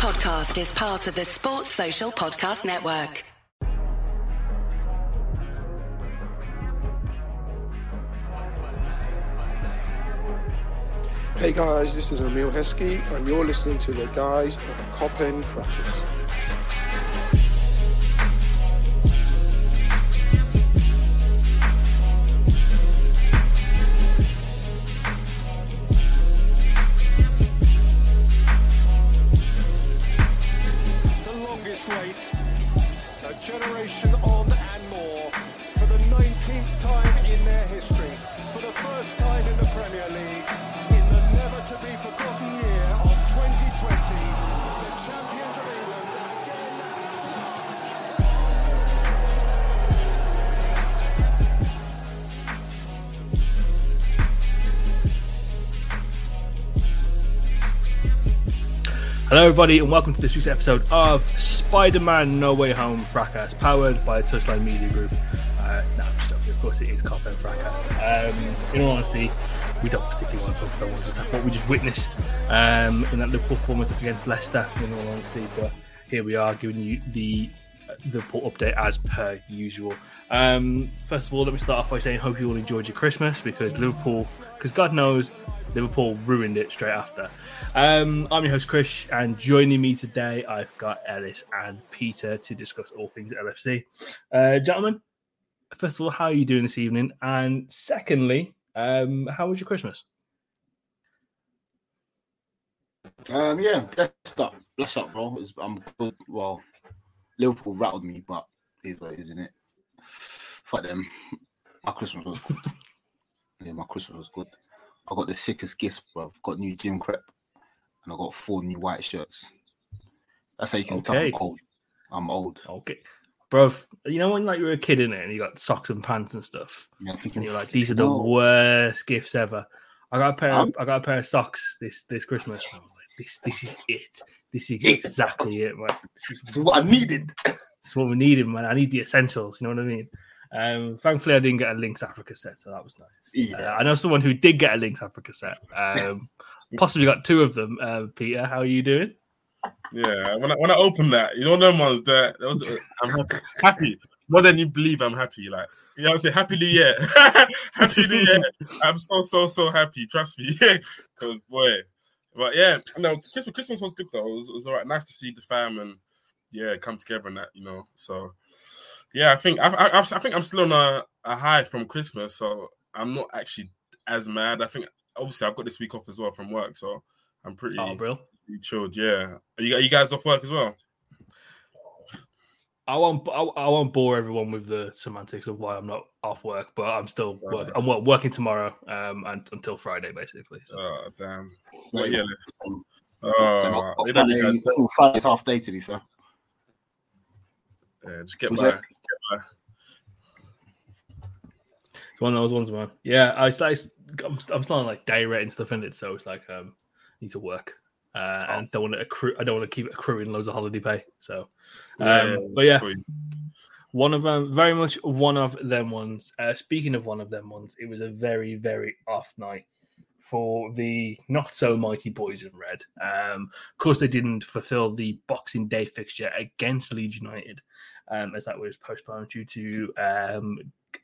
podcast is part of the Sports Social Podcast Network. Hey guys, this is Emile Heskey, and you're listening to the guys at Kop End Fracas. Hello, everybody, and welcome to this week's episode of Spider-Man: No Way Home Fracas, powered by Touchline Media Group. Uh, no. Of course, it is Kop End Fracas. Um, in all honesty, we don't particularly want to talk about what, just, what we just witnessed um, in that Liverpool performance against Leicester. In all honesty, but here we are giving you the the update as per usual. Um, first of all, let me start off by saying, hope you all enjoyed your Christmas because Liverpool, because God knows, Liverpool ruined it straight after. Um, I'm your host, Krish, and joining me today, I've got Ellis and Peter to discuss all things LFC. Uh, gentlemen, first of all, how are you doing this evening? And secondly, um, how was your Christmas? Um, yeah, bless up, bless up, bro. It's, I'm good. Well, Liverpool rattled me, but it is what it is, isn't it? Fuck them. My Christmas was good. yeah, my Christmas was good. I got the sickest gifts, bro. Got new gym crep, and I got four new white shirts. That's how you can tell I'm old. I'm old. Okay. Bro, you know when like you were a kid in it and you got socks and pants and stuff? Yeah, And you're like, these are the no. worst gifts ever. I got a pair. Of, I got a pair of socks this this Christmas. Like, this this is it. This is exactly it, man. This is This is what I needed. This is what we needed, man. I need the essentials. You know what I mean? Um, thankfully, I didn't get a Lynx Africa set, so that was nice. Yeah. Uh, I know someone who did get a Lynx Africa set. Um, possibly got two of them. Uh, Peter, how are you doing? Yeah, when I when I opened that, you know, them ones that that was I'm happy, happy more than you believe. I'm happy, like you know, I'm saying Happy New Year, Happy New Year. I'm so so so happy. Trust me, because boy, but yeah, no, Christmas Christmas was good though. It was, it was all right. Nice to see the fam and yeah, come together and that, you know. So yeah, I think I I, I think I'm still on a, a high from Christmas, so I'm not actually as mad. I think obviously I've got this week off as well from work, so I'm pretty Oh, bro. pretty chilled. Yeah, are you, are you guys off work as well? I won't. I, I won't bore everyone with the semantics of why I'm not off work, but I'm still work, I'm wo- working tomorrow um, and until Friday basically. So. Oh damn. Same. Well, yeah. Same. Oh, Same. I got they don't need Friday, Friday's half day, to be fair. yeah, just get Was by. it? It's one of those ones, man. Yeah, I like, I'm, I'm still on like day rate and stuff in it, so it's like um, need to work. Uh, Oh. and don't want to accrue. I don't want to keep accruing loads of holiday pay. So, Yeah, um, but yeah, one of them, very much one of them ones. Uh, speaking of one of them ones, it was a very, very off night for the not so mighty boys in red. Um, of course, they didn't fulfill the Boxing Day fixture against Leeds United, um, as that was postponed due to um,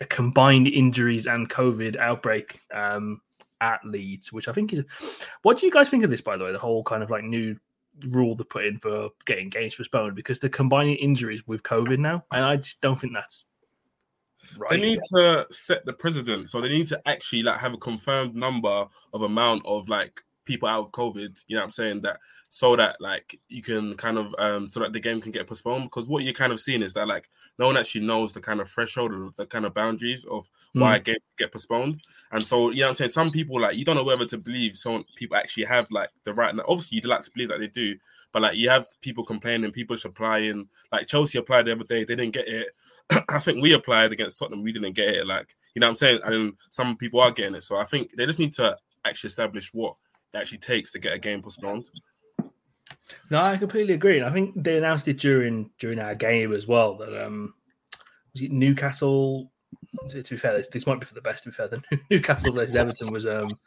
combined injuries and COVID outbreak um, at Leeds, which I think is. What do you guys think of this, by the way? The whole kind of like new rule they put in for getting games postponed because they're combining injuries with COVID now, and I just don't think that's right. They need to set the precedent, so they need to actually like have a confirmed number of amount of like people out of COVID. You know what I'm saying? That so that like you can kind of um so that the game can get postponed. Because what you're kind of seeing is that like no one actually knows the kind of threshold or the kind of boundaries of why a game get postponed. And so you know what I'm saying? Some people like you don't know whether to believe some people actually have like the right. Now, obviously, you'd like to believe that they do, but like you have people complaining, people applying. Like Chelsea applied the other day, they didn't get it. I think we applied against Tottenham, we didn't get it. Like you know what I'm saying? And some people are getting it. So I think they just need to actually establish what it actually takes to get a game postponed. No, I completely agree. And I think they announced it during during our game as well that um was it Newcastle to, to be fair, this, this might be for the best. To be fair, the Newcastle versus Everton was um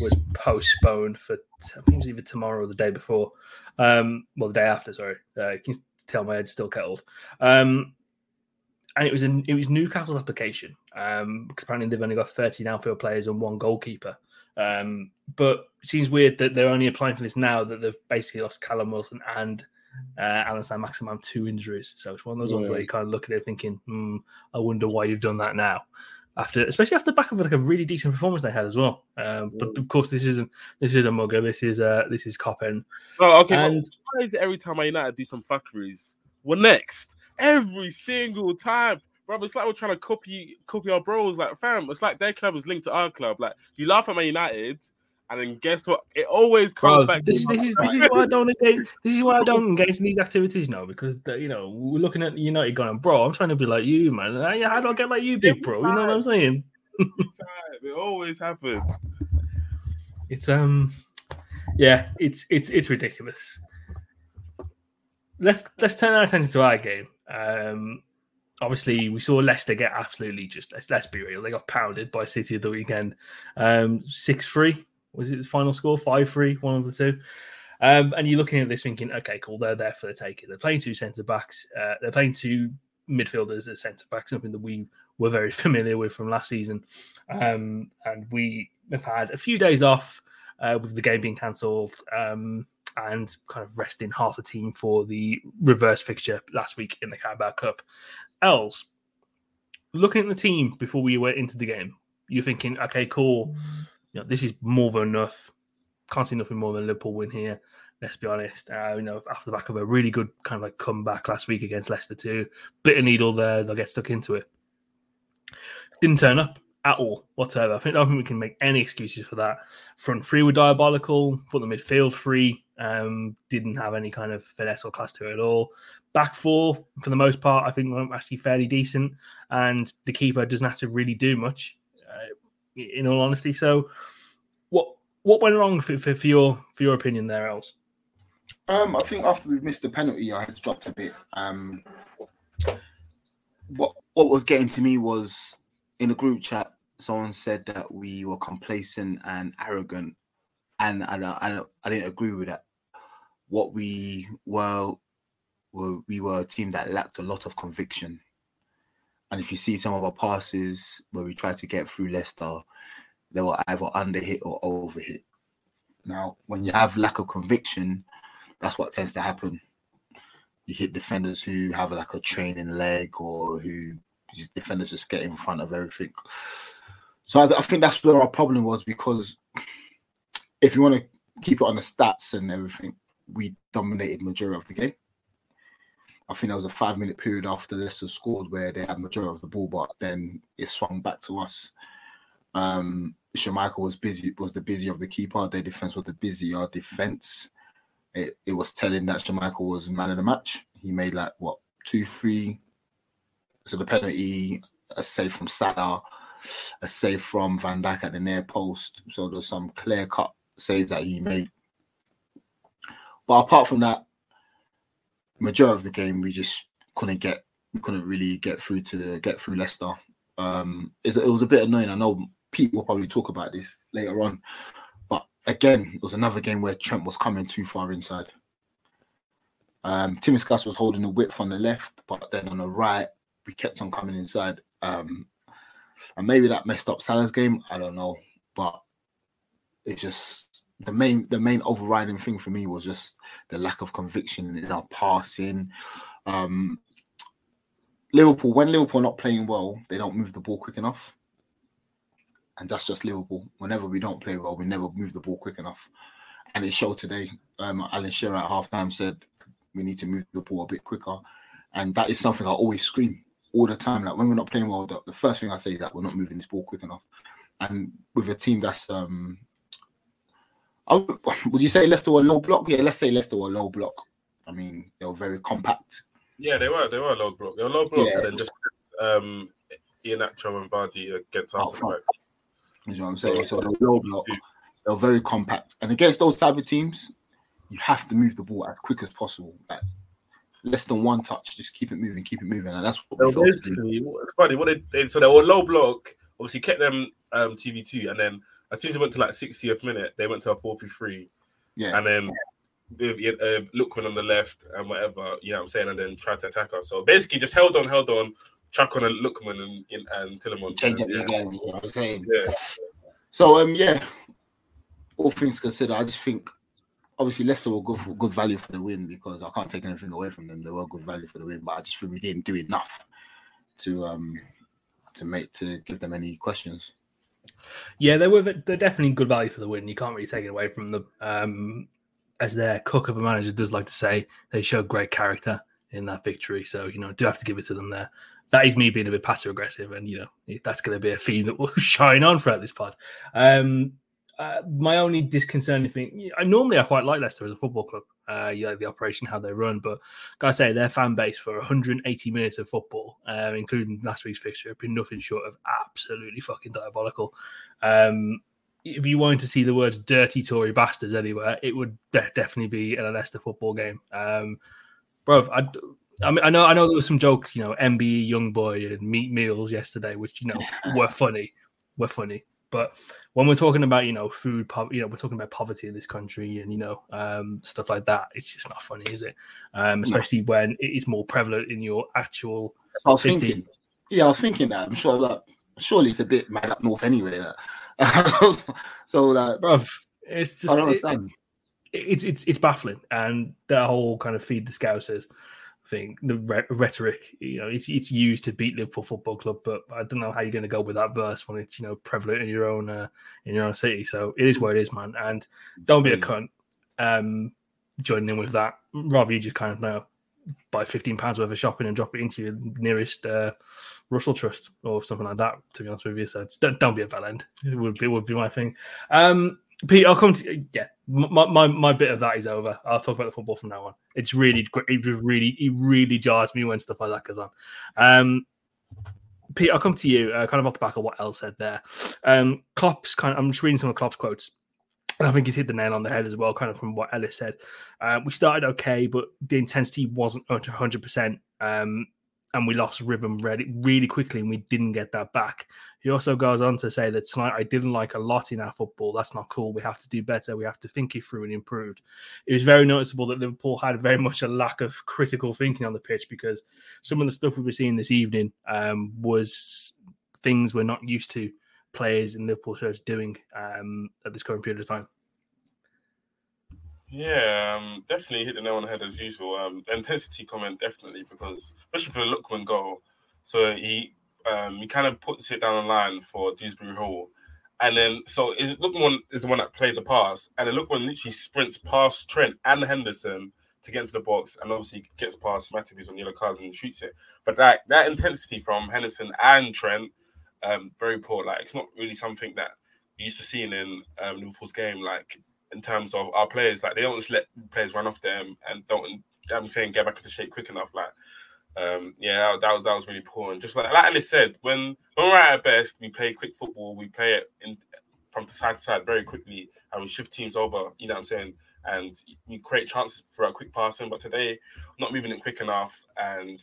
was postponed for I think it was either tomorrow or the day before. Um, well, the day after. Sorry, uh, you can tell my head's still kettled. Um, and it was in it was Newcastle's application um, because apparently they've only got 13 outfield players and one goalkeeper. Um, but it seems weird that they're only applying for this now that they've basically lost Callum Wilson and uh, Allan Saint-Maximin two injuries. So it's one of those ones where you kind of look at it thinking, hmm, I wonder why you've done that now. After, especially after the back of like a really decent performance they had as well. Um, but of course, this isn't this is a mugger. This is uh this is Kop End. Oh, okay. And why is it every time I United do some fuckeries? We're next? Every single time. Bro, it's like we're trying to copy copy our bros. Like, fam, it's like their club is linked to our club. Like, you laugh at Man United, and then guess what? It always comes Bro, back. this, to this is this is why I don't engage. This is why I don't engage in these activities now because the, you know we're looking at United going, bro. I'm trying to be like you, man. How do I get like you, big bro? You know what I'm saying? It always happens. It's um, yeah, it's it's it's ridiculous. Let's let's turn our attention to our game. Um, obviously we saw Leicester get absolutely just let's, let's be real, they got pounded by City at the weekend. Um, six three was it the final score? Five three, one of the two. Um, and you're looking at this thinking, okay, cool, they're there for the taking. They're playing two centre backs. Uh, they're playing two midfielders as centre backs, something that we were very familiar with from last season. Um, and we have had a few days off uh, with the game being cancelled um, and kind of resting half the team for the reverse fixture last week in the Carabao Cup. Els, looking at the team before we went into the game, you're thinking, okay, cool. You know, this is more than enough. Can't see nothing more than Liverpool win here. Let's be honest. Uh, you know, after the back of a really good kind of like comeback last week against Leicester too, bit of needle there, they'll get stuck into it. Didn't turn up at all whatsoever. I think I don't think we can make any excuses for that. Front three were diabolical. For the midfield three, um, didn't have any kind of finesse or class to it at all. Back four, for the most part, I think were actually fairly decent, and the keeper doesn't have to really do much, uh, in all honesty. So, what what went wrong for, for, for your for your opinion there, Els? Um, I think after we've missed the penalty, I heads dropped a bit. Um, what what was getting to me was in a group chat, someone said that we were complacent and arrogant, and I I, I didn't agree with that. What we were, were we were a team that lacked a lot of conviction, and if you see some of our passes where we tried to get through Leicester, they were either under hit or over hit. Now, when you have lack of conviction, that's what tends to happen. You hit defenders who have like a training leg or who just defenders just get in front of everything. So I, I think that's where our problem was because if you want to keep it on the stats and everything, we dominated majority of the game. I think there was a five minute period after Leicester scored where they had majority of the ball, but then it swung back to us. Um, was busy, was the busy of the keeper. Their defense was the busier defense. It, it was telling that Schmeichel was man of the match. He made like what two, three. So the penalty, a save from Salah, a save from Van Dijk at the near post. So there's some clear cut saves that he made. But apart from that, majority of the game we just couldn't get, we couldn't really get through to get through Leicester. Um, it was a bit annoying. I know Pete will probably talk about this later on, but again, it was another game where Trent was coming too far inside. Um, Tsimikas was holding the width on the left, but then on the right, we kept on coming inside. Um, and maybe that messed up Salah's game. I don't know, but it's just the main the main overriding thing for me was just the lack of conviction in our passing. Um, Liverpool, when Liverpool are not playing well, they don't move the ball quick enough. And that's just Liverpool. Whenever we don't play well, we never move the ball quick enough. And it showed today. Um, Alan Shearer at halftime said we need to move the ball a bit quicker. And that is something I always scream all the time. Like when we're not playing well, the, the first thing I say is that we're not moving this ball quick enough. And with a team that's um would, would you say Leicester were low block? Yeah, let's say Leicester were low block. I mean, they were very compact. Yeah, they were. They were low block. They were low block, Yeah. and then just um, Ian Iheanacho and Vardy against Oh, Arsenal. You know what I'm saying? So they were low block. They were very compact. And against those type of teams, you have to move the ball as quick as possible. Like, less than one touch. Just keep it moving, keep it moving, and that's what So basically, it's funny. What they, they so they were low block. Obviously, kept them um, TV two, and then as soon as it went to like 60th minute, they went to a 4 3 3. Yeah, And then with uh, Lookman on the left and whatever, you know what I'm saying, and then tried to attack us. So basically, just held on, held on, chuck on a Lookman and, and, and Tielemans. change up yeah. the game. You know what I'm saying? Yeah. So um, yeah, all things considered, I just think obviously Leicester were good for good value for the win because I can't take anything away from them. They were good value for the win, but I just think we didn't do enough to um to make to give them any questions. Yeah, they were. They're definitely good value for the win. You can't really take it away from them. Um, as their cook of a manager does like to say, they showed great character in that victory. So you know, do have to give it to them there. That is me being a bit passive aggressive, and you know, that's going to be a theme that will shine on throughout this pod. Um, uh, my only disconcerting thing, I normally I quite like Leicester as a football club. Uh, you like the operation, how they run, but gotta say their fan base for 180 minutes of football, uh, including last week's fixture, have been nothing short of absolutely fucking diabolical. Um, if you wanted to see the words "dirty Tory bastards" anywhere, it would de- definitely be in a Leicester football game. Um, bro, I, I mean, I know, I know there was some jokes, you know, MBE Young Boy and Meat Meals yesterday, which you know were funny, were funny. But when we're talking about, you know, food, po- you know, we're talking about poverty in this country and you know, um, stuff like that. It's just not funny, is it? Um, especially when it is more prevalent in your actual I was City. thinking. Yeah, I was thinking that. I'm sure like surely it's a bit mad up north anyway. Like. so like bruv. It's just I don't it- understand. it's it's it's baffling, and that whole kind of feed the scousers thing, the re- rhetoric, you know, it's it's used to beat Liverpool Football Club, but I don't know how you're going to go with that verse when it's you know prevalent in your own uh, in your own city. So it is what it is, man, and don't be a cunt. Um, joining in with that, rather you just kind of know buy fifteen pounds worth of shopping and drop it into your nearest uh, Trussell Trust or something like that. To be honest with you, so don't don't be a bell end. It would be would be my thing. Um, Pete, I'll come to yeah. My, my my bit of that is over. I'll talk about the football from now on. It's really. It really it really jars me when stuff like that goes on. Um, Pete, I'll come to you. Uh, kind of off the back of what El said there. Um, Klopp's kind. Of, I'm just reading some of Klopp's quotes. I think he's hit the nail on the head as well, kind of from what Ellis said. Uh, we started okay, but the intensity wasn't 100%. Um, and we lost rhythm really, really quickly, and we didn't get that back. He also goes on to say that tonight I didn't like a lot in our football. That's not cool. We have to do better. We have to think it through and improve. It was very noticeable that Liverpool had very much a lack of critical thinking on the pitch because some of the stuff we were seeing this evening um, was things we're not used to players in Liverpool shirts doing um, at this current period of time. Yeah, um, definitely hit the nail on the head as usual. Um, intensity comment definitely because especially for the Lookman goal. So he um, he kind of puts it down the line for Dewsbury Hall, and then so is Lookman is the one that played the pass, and then Lookman literally sprints past Trent and Henderson to get into the box, and obviously gets past who's on yellow card and shoots it. But that that intensity from Henderson and Trent, um, very poor. Like it's not really something that we used to seeing in um, Liverpool's game. Like in terms of our players. Like they don't just let players run off them and don't. I'm saying get back into shape quick enough. Like, um, yeah, that, that was that was really poor. And just like like Ellis said, when when we're at our best, we play quick football. We play it in from side to side very quickly, and we shift teams over. You know what I'm saying? And we create chances for a quick passing. But today, not moving it quick enough, and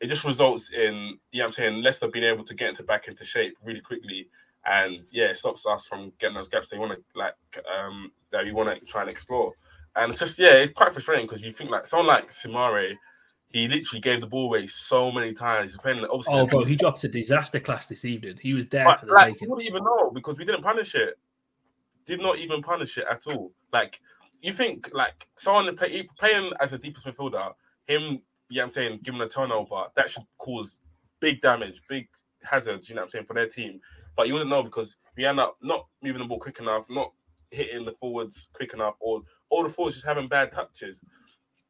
it just results in you know what I'm saying Leicester being able to get into back into shape really quickly and yeah, it stops us from getting those gaps they want to like um that we want to try and explore. And it's just yeah, it's quite frustrating because you think like someone like Soumaré, he literally gave the ball away so many times. He's playing obviously. Oh, bro, he dropped a disaster class this evening. He was there but, for the like, taking. wouldn't even know because we didn't punish it. Did not even punish it at all. Like you think like someone play, playing as a deepest midfielder, him, yeah, I'm saying, giving a turnover that should cause big damage, big hazards. You know what I'm saying for their team. But you wouldn't know because we end up not moving the ball quick enough, not hitting the forwards quick enough, or all the forwards just having bad touches.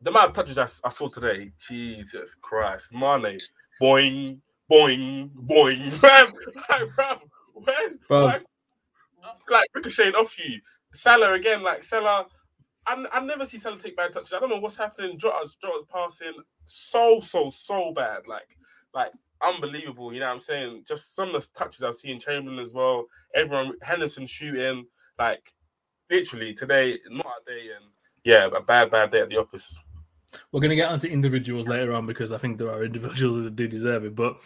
The amount of touches I, I saw today, Jesus Christ, Mane, boing, boing, boing, like, bro, where's, where's like ricocheting off you? Salah again, like Salah. I, I never see Salah take bad touches. I don't know what's happening. Jota's, Jota's passing so so so bad. Like like unbelievable. You know what I'm saying? Just some of the touches I've seen Chamberlain as well. Everyone Henderson shooting. Like literally today, not a day, and yeah, a bad bad day at the office. we're going to get onto individuals later on because I think there are individuals that do deserve it. But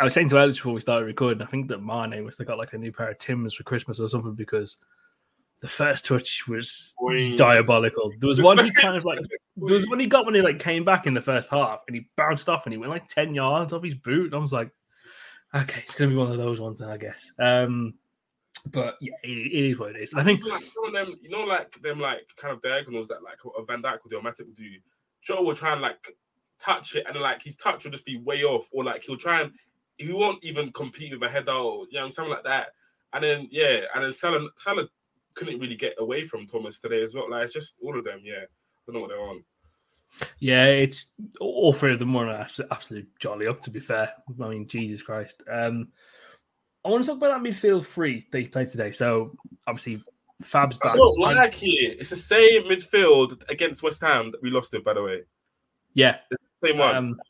I was saying to Alex before we started recording, I think that Mane must have got like a new pair of Timbs for Christmas or something because the first touch was diabolical. There was one he kind of like there was one he got when he like came back in the first half and he bounced off and he went like 10 yards off his boot. And I was like, okay, it's gonna be one of those ones then, I guess. Um but yeah, it, it is what it is. I think You know, like some of them, you know, like them, like kind of diagonals that like a Van Dijk would do, or Matip would do. Joe will try and like touch it, and like his touch will just be way off, or like he'll try and he won't even compete with a header, or you know, something like that. And then yeah, and then Salah, Salah couldn't really get away from Thomas today as well. Like it's just all of them, yeah. I don't know what they're on. Yeah, it's all three of them were absolutely, jolly up. To be fair, I mean, Jesus Christ. Um, I want to talk about that midfield three they played today. So obviously, Fab's back. don't like it. It's the same midfield against West Ham that we lost it, by the way. Yeah, Same one. um,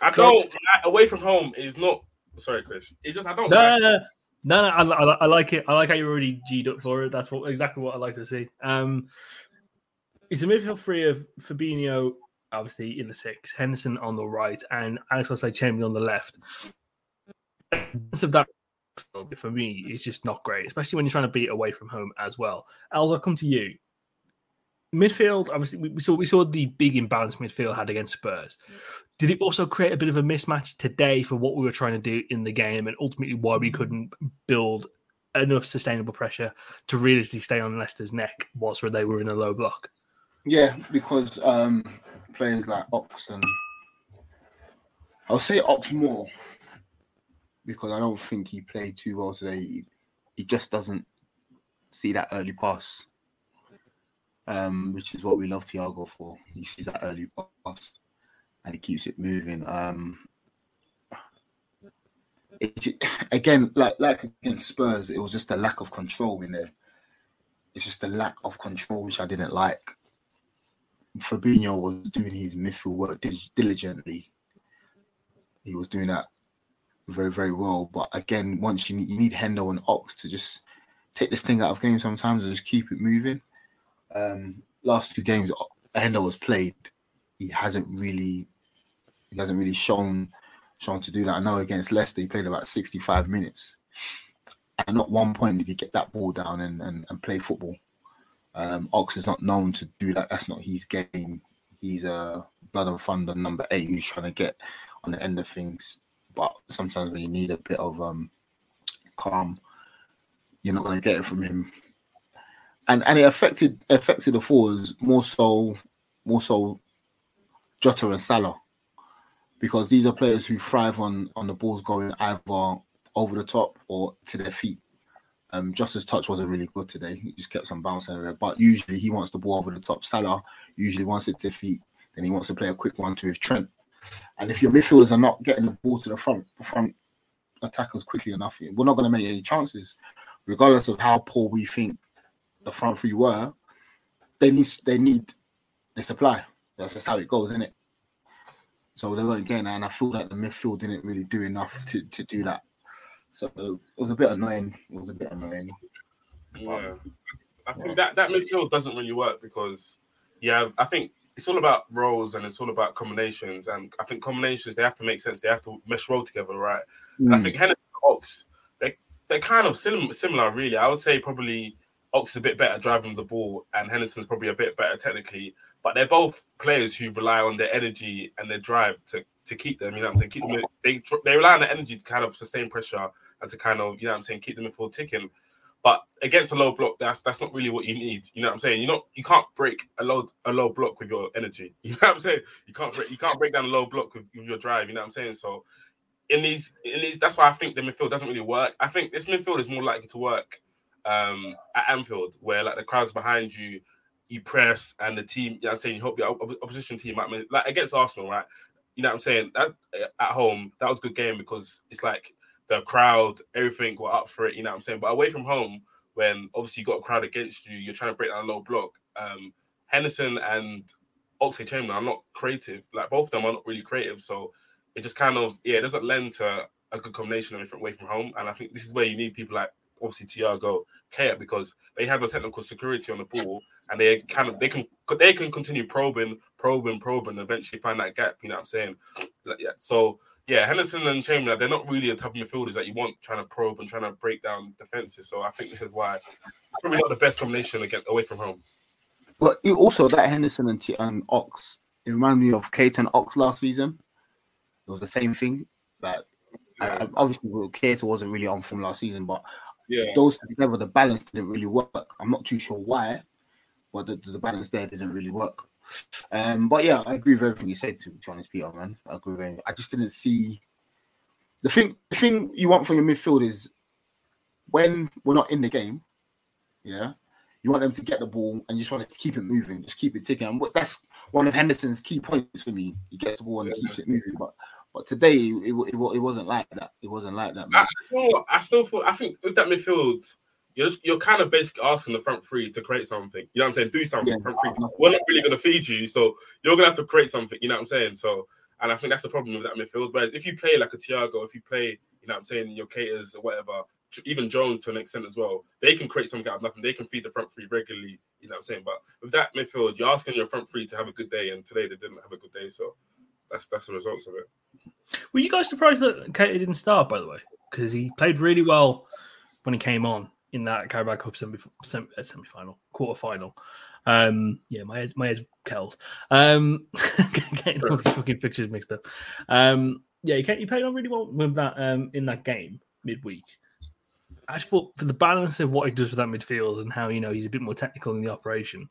I so- don't like, away from home is not. Sorry, Krish. It's just I don't. no, like no, no, no, no I, I, I like it. I like how you're already G'd up for it. That's what exactly what I like to see. Um, it's a midfield three of Fabinho, obviously in the six, Henderson on the right, and Alex Oxlade-Chamberlain on the left. Of that for me is just not great, especially when you're trying to beat away from home as well. Els, I'll come to you. Midfield, obviously, we saw we saw the big imbalance midfield had against Spurs. Did it also create a bit of a mismatch today for what we were trying to do in the game, and ultimately why we couldn't build enough sustainable pressure to realistically stay on Leicester's neck whilst they were in a low block? Yeah, because um, players like Ox and I'll say Ox more because I don't think he played too well today. He, he just doesn't see that early pass, um, which is what we love Thiago for. He sees that early pass and he keeps it moving. Um, it, again, like like against Spurs, it was just a lack of control in there. It's just a lack of control which I didn't like. Fabinho was doing his midfield work diligently. He was doing that very, very well. But again, once you need, you need Hendo and Ox to just take this thing out of game sometimes and just keep it moving. Um, last two games, Hendo was played. He hasn't really, he hasn't really shown shown to do that. I know against Leicester, he played about sixty five minutes, and not one point did he get that ball down and and, and play football. Um, Ox is not known to do that. That's not his game. He's a blood and thunder number eight who's trying to get on the end of things. But sometimes when you need a bit of um, calm, you're not going to get it from him. And and it affected affected the forwards more so more so Jota and Salah because these are players who thrive on on the balls going either over the top or to their feet. Um, Justice touch wasn't really good today. He just kept on bouncing everywhere. But usually he wants the ball over the top. Salah usually wants it to feet. Then he wants to play a quick one to his Trent. And if your midfielders are not getting the ball to the front the front attackers quickly enough, we're not going to make any chances, regardless of how poor we think the front three were. They need they need the supply. That's just how it goes, isn't it? So they weren't getting that, and I feel like the midfield didn't really do enough to, to do that. So it was a bit annoying. It was a bit annoying. Yeah, I think that that midfield doesn't really work because yeah, I think it's all about roles and it's all about combinations, and I think combinations they have to make sense. They have to mesh well together, right? And I mm. think Henderson and Ox they they're kind of sim- similar, really. I would say probably Ox is a bit better driving the ball, and Henderson's probably a bit better technically. But they're both players who rely on their energy and their drive to, to keep them. You know what I'm saying? Keep them. They they rely on the energy to kind of sustain pressure and to kind of you know what I'm saying keep them in full ticking. But against a low block, that's that's not really what you need. You know what I'm saying? You know you can't break a low a low block with your energy. You know what I'm saying? You can't break you can't break down a low block with, with your drive. You know what I'm saying? So in these in these that's why I think the midfield doesn't really work. I think this midfield is more likely to work um at Anfield where like the crowd's behind you, you press and the team, you know I'm saying, you hope your opposition team might like against Arsenal, right? You know what I'm saying? That at home, that was a good game because it's like the crowd, everything were up for it, you know what I'm saying? But away from home, when obviously you got a crowd against you, you're trying to break down a low block. Um, Henderson and Oxlade-Chamberlain are not creative. Like both of them are not really creative. So it just kind of, yeah, it doesn't lend to a good combination of different away from home. And I think this is where you need people like obviously Thiago, Keita, because they have a technical security on the ball and they kind of they can they can continue probing, probing, probing, and eventually find that gap. You know what I'm saying? Like, yeah. So yeah, Henderson and Chamberlain, they're not really a type of midfielders that you want trying to probe and trying to break down defenses. So I think this is why it's probably not the best combination to get away from home. But also that Henderson and, T- and Ox, it reminded me of Keita and Ox last season. It was the same thing. That I, uh, obviously Keita wasn't really on from last season, but Yeah. those together, the balance didn't really work. I'm not too sure why, but the, the balance there didn't really work. Um, but yeah, I agree with everything you said. To be honest, Peter, man, I agree with everything. I just didn't see the thing. The thing you want from your midfield is when we're not in the game. Yeah, you want them to get the ball and you just want to keep it moving, just keep it ticking. And that's one of Henderson's key points for me. He gets the ball and he keeps it moving, but. But today it, it, it, wasn't like that. It wasn't like that, man. I, know? I still feel. I think with that midfield, you're just, you're kind of basically asking the front three to create something. You know what I'm saying? Do something. Yeah. Front three. We're not really going to feed you, so you're going to have to create something. You know what I'm saying? So, and I think that's the problem with that midfield. Whereas if you play like a Thiago, if you play, you know what I'm saying, your Keitas or whatever, even Jones to an extent as well, they can create something out of nothing. They can feed the front three regularly. You know what I'm saying? But with that midfield, you're asking your front three to have a good day, and today they didn't have a good day. So that's that's the results of it. Were you guys surprised that Keita didn't start, by the way? Because he played really well when he came on in that Carabao Cup semi semi final, quarter final. Um, yeah, my head, my head's killed. Um, getting all these fucking fixtures mixed up. Um, yeah, he, he played on really well with that um, in that game midweek. I just thought for the balance of what he does with that midfield and how you know he's a bit more technical in the operation,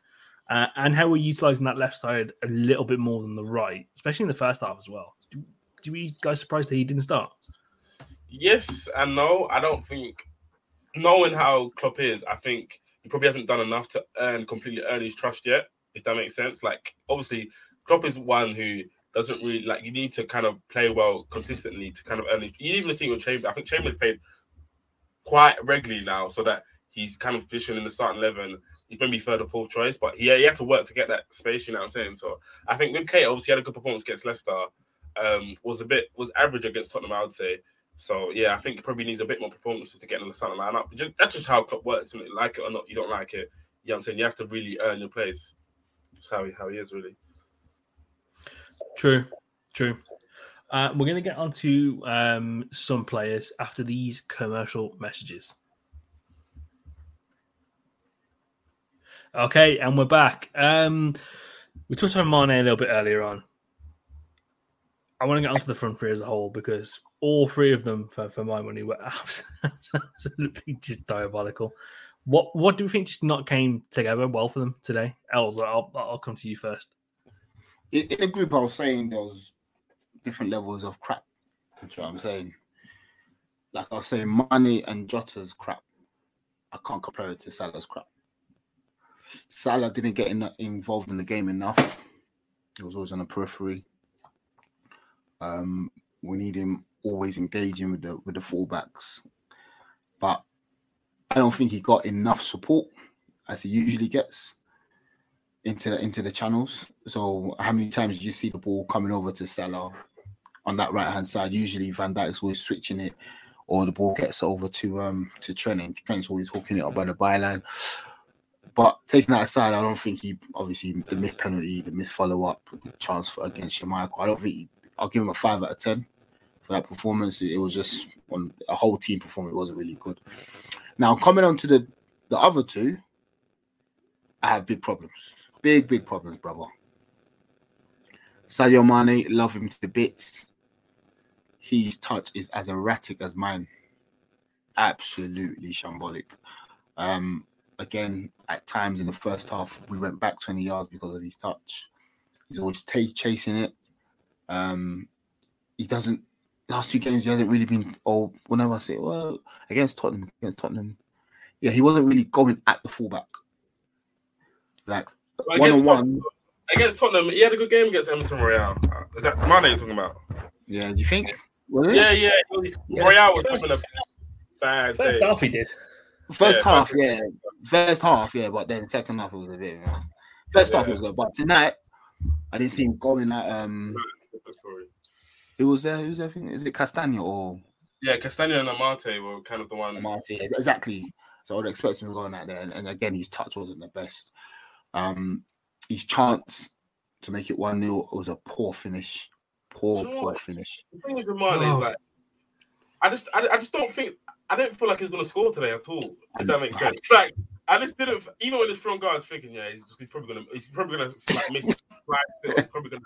uh, and how we're utilizing that left side a little bit more than the right, especially in the first half as well. Do, you guys surprised that he didn't start? Yes and no. I don't think, knowing how Klopp is, I think he probably hasn't done enough to earn completely earn his trust yet. If that makes sense. Like obviously, Klopp is one who doesn't really like. You need to kind of play well consistently to kind of earn. His, you even see with Chambers. I think Chambers played quite regularly now, so that he's kind of positioned in the starting eleven. He can be third or fourth choice, but he, he had to work to get that space. You know what I'm saying? So I think with Keita, obviously, had a good performance against Leicester. Um, was a bit was average against Tottenham, I would say. So yeah, I think he probably needs a bit more performances to get in the starting lineup. Just, that's just how Klopp works. And like it or not, you don't like it. You know what I'm saying? You have to really earn your place. That's how he, how he is really. True, true. Uh, we're going to get onto um, some players after these commercial messages. Okay, and we're back. Um, we touched on Mane a little bit earlier on. I want to get onto the front three as a whole because all three of them, for, for my Mane, were absolutely just diabolical. What what do we think just not came together well for them today? Els, I'll, I'll come to you first. in, in the group, I was saying there was different levels of crap. You I'm saying? Like I was saying, money and Jota's crap. I can't compare it to Salah's crap. Salah didn't get in, involved in the game enough. He was always on the periphery. Um, we need him always engaging with the with the fullbacks, but I don't think he got enough support as he usually gets into into the channels. So how many times did you see the ball coming over to Salah on that right hand side? Usually Van Dijk's always switching it, or the ball gets over to um to Trent, and Trent's always hooking it up by the byline. But taking that aside, I don't think he obviously the missed penalty, the missed follow up chance for, against Schmeichel. I don't think he, I'll give him a five out of ten for that performance. It, was just on a whole team performance. It wasn't really good. Now coming on to the the other two, I have big problems. Big, big problems, brother. Sadio Mane, love him to bits. His touch is as erratic as mine. Absolutely shambolic. Um, again, at times in the first half, we went back 20 yards because of his touch. He's always ta- chasing it. Um, he doesn't. Last two games, he hasn't really been. Oh, whenever I say, well, against Tottenham, against Tottenham, yeah, he wasn't really going at the fullback. Like But one on against, one, Tottenham, against Tottenham, he had a good game against Emerson Royal. Uh, Is that Mane you're talking about? yeah. Do you think? Was it? Yeah, yeah. Royal was having a bad First day. half, he did. First Yeah, half, first- yeah. First half, yeah, but then second half was a bit. You know. First half was good, but tonight I didn't see him going at um. Different story. Who was there? Who was there? I think- Is it Castagna or Yeah, Castagna and Amartey were kind of the ones. Marti? Exactly. So I'd expect him going out there, and, and again, his touch wasn't the best. Um, his chance to make it one 0 was a poor finish, poor Do you know poor finish. The thing with Mane Oh. is like, I just, I, I just don't think, I didn't feel like he's gonna score today at all. If that makes sense. Like, I just didn't. Even when it's from guard, thinking, yeah, he's, he's probably gonna, he's probably gonna like miss. He's probably gonna.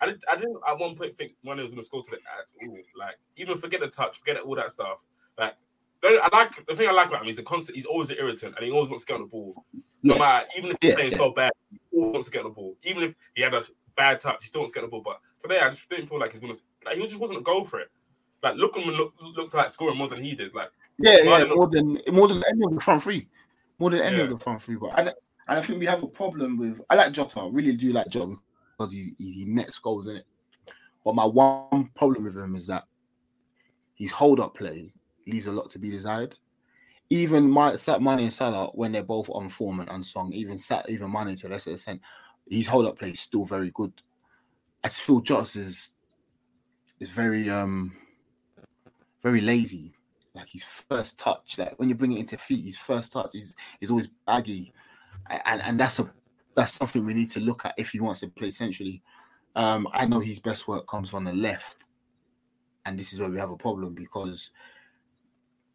I just, I didn't at one point think Mane was gonna score today at all. Like, even forget the touch, forget all that stuff. Like, I like the thing I like about him. He's a constant. He's always an irritant, and he always wants to get on the ball. No Yeah. matter, even if he's Yeah, playing yeah. so bad, he always wants to get on the ball. Even if he had a bad touch, he still wants to get on the ball. But today, I just didn't feel like he's gonna. Like, he just wasn't a goal for it. Like, look looked like scoring more than he did. Like, Yeah, yeah, more than more than any of the front three, more than any of the front three. But I, and I think we have a problem with. I like Jota, really do like Jota because he he, nets goals in it. But my one problem with him is that his hold up play leaves a lot to be desired. Even my Sat Mane and Salah, when they're both on form and unsung, even Sat, even Mane to a lesser extent, his hold up play is still very good. I just feel Jota's is is very um very lazy. Like his first touch, like when you bring it into feet, his first touch is is always baggy, and and that's a that's something we need to look at if he wants to play centrally. Um, I know his best work comes from the left, and this is where we have a problem because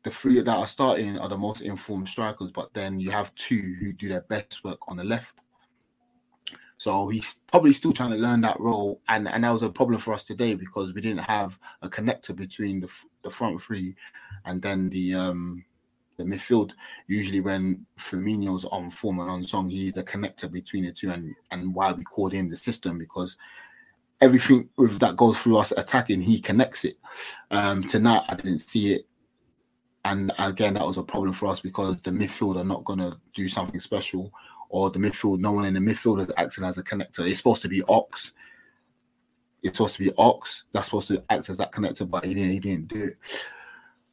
the three that are starting are the most informed strikers, but then you have two who do their best work on the left. So he's probably still trying to learn that role, and and that was a problem for us today because we didn't have a connector between the the front three, and then the um the midfield. Usually when Firmino's on form and on song, he's the connector between the two, and and why we called him the system because everything that goes through us attacking, he connects it. Um, tonight I didn't see it. And again, that was a problem for us because the midfield are not going to do something special, or the midfield, no one in the midfield is acting as a connector. It's supposed to be Ox. It's supposed to be Ox. That's supposed to act as that connector, but he didn't. He didn't do it.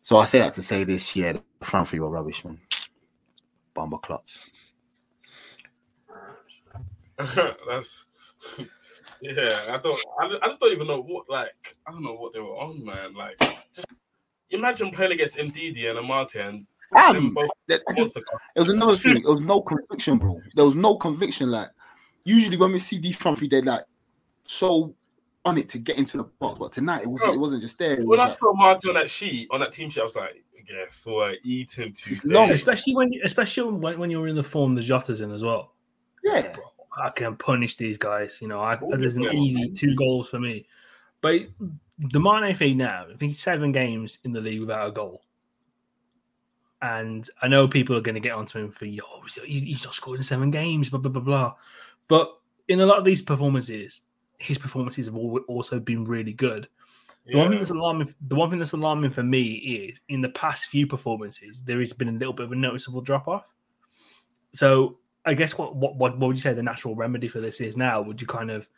So I say that to say this: yeah, the front three were rubbish, man. Bomber clots. That's yeah. I don't. I, I just don't even know what like. I don't know what they were on, man. Like, just imagine playing against Ndidi and Amartey and Damn. them both. That- just- It was another thing. There was no conviction, bro. There was no conviction. Like usually when we see these front three, they're like so on it to get into the box. But tonight it wasn't. It wasn't just there. It was When I saw Amartey on that sheet, on that team sheet, I was like, yes, we're eating It's today. long. especially when especially when, when you're in the form the Jota's in as well. yeah, I can punish these guys. You know, I, Oh, there's an yeah. easy two goals for me. But the Mane thing now, I think seven games in the league without a goal. And I know people are going to get onto him for, yo, he's, he's not scored in seven games, blah, blah, blah, blah. But in a lot of these performances, his performances have also been really good. The one thing that's alarming, the one thing that's alarming for me is in the past few performances, there has been a little bit of a noticeable drop off. So I guess what, what what what would you say the natural remedy for this is now? Would you kind of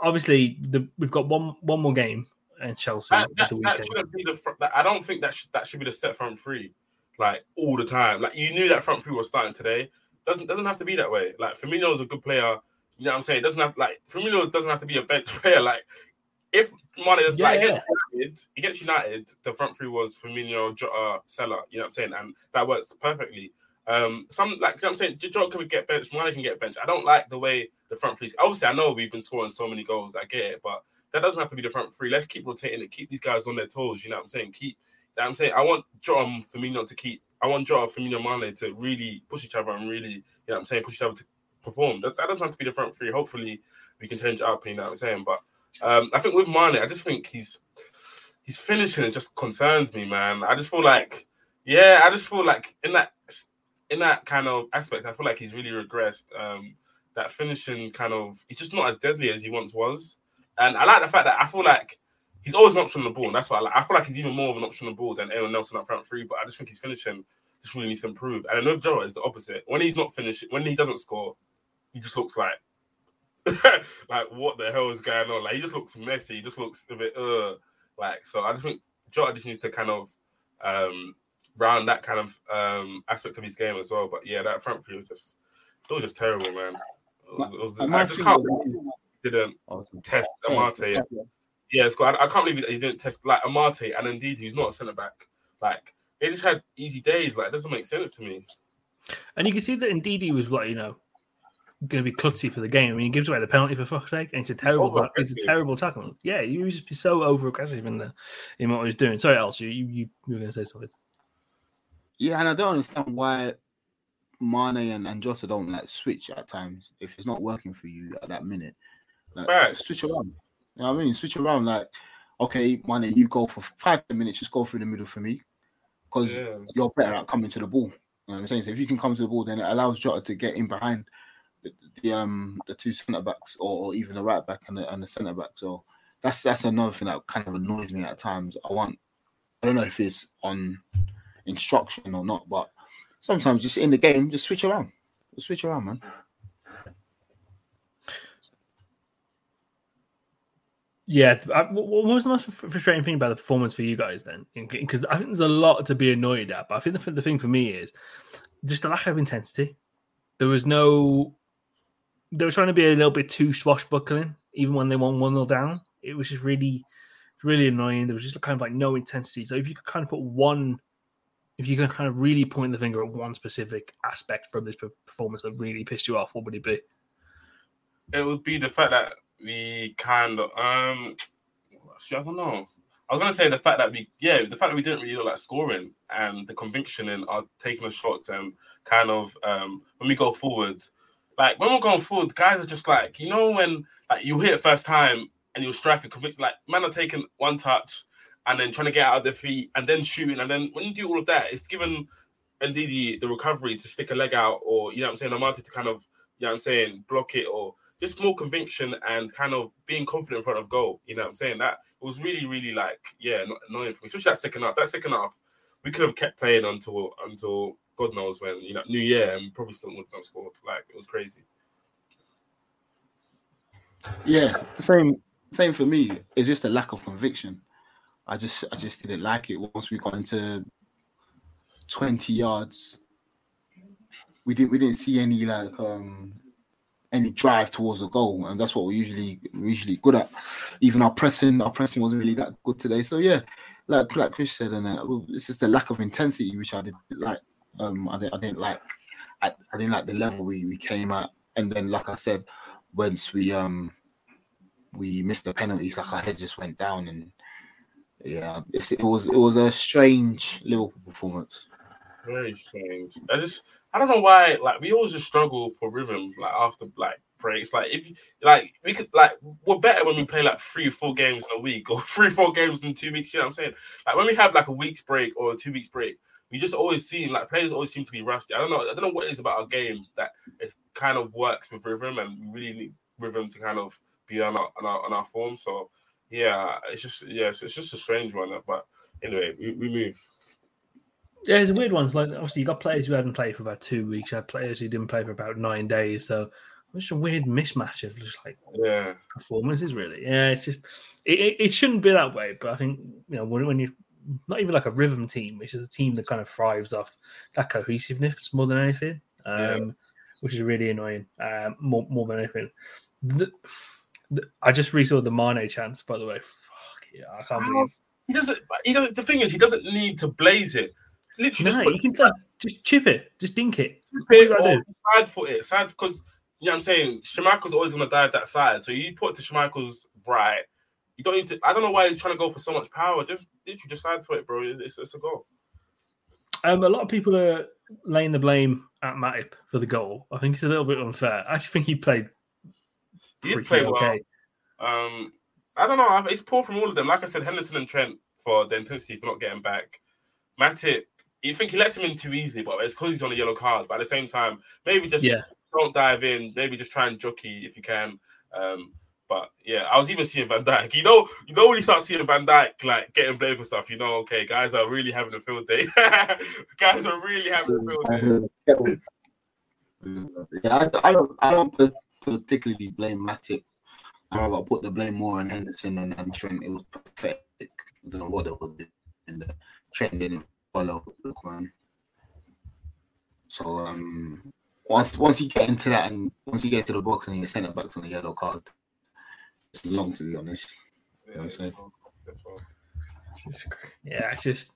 obviously the, we've got one one more game in Chelsea That, that, that shouldn't be the. fr- That, I don't think that should, that should be the set front three, like all the time. Like you knew that front three was starting today. Doesn't doesn't have to be that way. Like Firmino is a good player. You know what I'm saying? It doesn't have like Firmino doesn't have to be a bench player. Like if Mane Yeah, like yeah. against United, against United, the front three was Firmino, Jota, Salah. You know what I'm saying? And that works perfectly. Um, some like you know what I'm saying, Jota can get benched, Mane can get benched. I don't like the way the front three. Obviously, I know we've been scoring so many goals. I get it, but that doesn't have to be the front three. Let's keep rotating it. Keep these guys on their toes. You know what I'm saying? Keep. You know what I'm saying I want Jota Firmino to keep. I want Jota, Firmino, Mane to really push each other and really, you know what I'm saying, push each other to perform. That, that doesn't have to be the front three. Hopefully, we can change it up. You know what I'm saying? But um, I think with Mane, I just think he's he's finishing. It just concerns me, man. I just feel like, yeah, I just feel like in that in that kind of aspect, I feel like he's really regressed. Um, that finishing kind of, he's just not as deadly as he once was. And I like the fact that I feel like he's always an option on the ball. And that's why I, like. I feel like he's even more of an option on the ball than anyone else Nelson that front three. But I just think he's finishing just really needs to improve. And I know Jota is the opposite. When he's not finishing, when he doesn't score, he just looks like, like what the hell is going on? Like he just looks messy. He just looks a bit uh like. So I just think Jota just needs to kind of um round that kind of um aspect of his game as well. But yeah, that front three was just it was just terrible, man. It was, it was, I just can't was- believe he didn't test sorry. Amartey. Yeah, yeah it's cool. I, I can't believe that he didn't test like Amartey and Ndidi's not a centre back. Like they just had easy days. Like it doesn't make sense to me. And you can see that Ndidi was like, you know, going to be klutzy for the game. I mean, he gives away the penalty for fuck's sake, and it's a terrible, ta- it's a terrible tackle. Yeah, he was just so over aggressive in the in what he was doing. Sorry, Els you you, you were going to say something. Yeah, and I don't understand why Mane and, and Jota don't like switch at times if it's not working for you at that minute. Like Right. switch around. You know what I mean? Switch around. Like, okay, Mane, you go for five ten minutes, just go through the middle for me. Because Yeah. you're better at coming to the ball. You know what I'm saying? So if you can come to the ball, then it allows Jota to get in behind the, um the two centre backs or, or even the right back and the, and the centre back. So that's that's another thing that kind of annoys me at times. I want I don't know if it's on instruction or not, but sometimes just in the game, just switch around. Just switch around, man. Yeah, what what was the most frustrating thing about the performance for you guys then? Because I think there's a lot to be annoyed at, but I think the, the thing for me is just the lack of intensity. There was no. They were trying to be a little bit too swashbuckling, even when they won one 0 down. It was just really, really annoying. There was just kind of like no intensity. So if you could kind of put one, if you could kind of really point the finger at one specific aspect from this performance that really pissed you off, what would it be? it would be the fact that we kind of um actually, I don't know. I was gonna say the fact that we yeah, the fact that we didn't really look like scoring and the conviction in our taking the shots and kind of um when we go forward, like when we're going forward, guys are just like, you know, when like you hit it first time and you strike a conviction like man are taking one touch and then trying to get out of their feet and then shooting and then when you do all of that, it's given Ndidi the recovery to stick a leg out or you know what I'm saying, Amartey to kind of you know what I'm saying, block it or just more conviction and kind of being confident in front of goal. You know what I'm saying? That it was really, really like, yeah, annoying for me. Especially that second half. That second half, we could have kept playing until until God knows when, you know, New Year and probably still would not scored. Like it was crazy. Yeah, same same for me. It's just a lack of conviction. I just I just didn't like it once we got into 20 yards. We didn't we didn't see any like um any drive towards the goal, and that's what we're usually we're usually good at. Even our pressing, our pressing wasn't really that good today. So yeah, like like Chris said, and uh, it's just a lack of intensity which I didn't like. Um, I didn't, I didn't like. I, I didn't like the level we, we came at, and then like I said, once we um we missed the penalties, like our heads just went down, and yeah, it was it was a strange Liverpool performance. Very strange. I just I don't know why like we always just struggle for rhythm like after like breaks. Like if like we could like we're better when we play like three or four games in a week or three or four games in two weeks. You know what I'm saying? Like when we have like a week's break or a two weeks break, we just always seem like players always seem to be rusty. I don't know. I don't know what it is about our game that it kind of works with rhythm and we really need rhythm to kind of be on our on our, on our form. So yeah, it's just yeah, it's, it's just a strange one. Uh, but anyway, we, we move. Yeah, it's a weird one. It's like obviously you got players who hadn't played for about two weeks. You had players who didn't play for about nine days. So it's just a weird mismatch of just like Yeah. performances, really. Yeah, it's just it, it, it shouldn't be that way. But I think you know when, when you're not even like a rhythm team, which is a team that kind of thrives off that cohesiveness more than anything, um, Yeah. which is really annoying. Um, more more than anything. The, the, I just resaw the Mane chance, by the way. Fuck yeah, I can't How- believe. He doesn't. He doesn't. The thing is, he doesn't need to blaze it. Literally, No, just put you can just chip it, just dink it. it All or side foot it. Side because you know what I'm saying. Schmeichel's always going to dive that side. So you put it to Schmeichel's right. You don't need to. I don't know why he's trying to go for so much power. Just literally just side foot it, bro. It's, it's a goal. Um, a lot of people are laying the blame at Matip for the goal. I think it's a little bit unfair. I actually think he played He did play well. Um, I don't know. It's poor from all of them. Like I said, Henderson and Trent for the intensity for not getting back. Matip, you think he lets him in too easily, but it's because he's on a yellow card. But at the same time, maybe just Yeah. don't dive in. Maybe just try and jockey if you can. Um, but yeah, I was even seeing Van Dijk. You know, you know when you start seeing Van Dijk like getting blamed for stuff, you know, okay, guys are really having a field day. guys are really having a field day. Yeah, I, I don't I don't particularly blame Matip. I rather put the blame more on Henderson and, and Trent. It was pathetic. Know what were doing. And the Trent didn't follow Lookman. So um, once once you get into that and once you get to the box and you send it back on the yellow card, it's long to be honest. Yeah, I'm saying? yeah, it's just,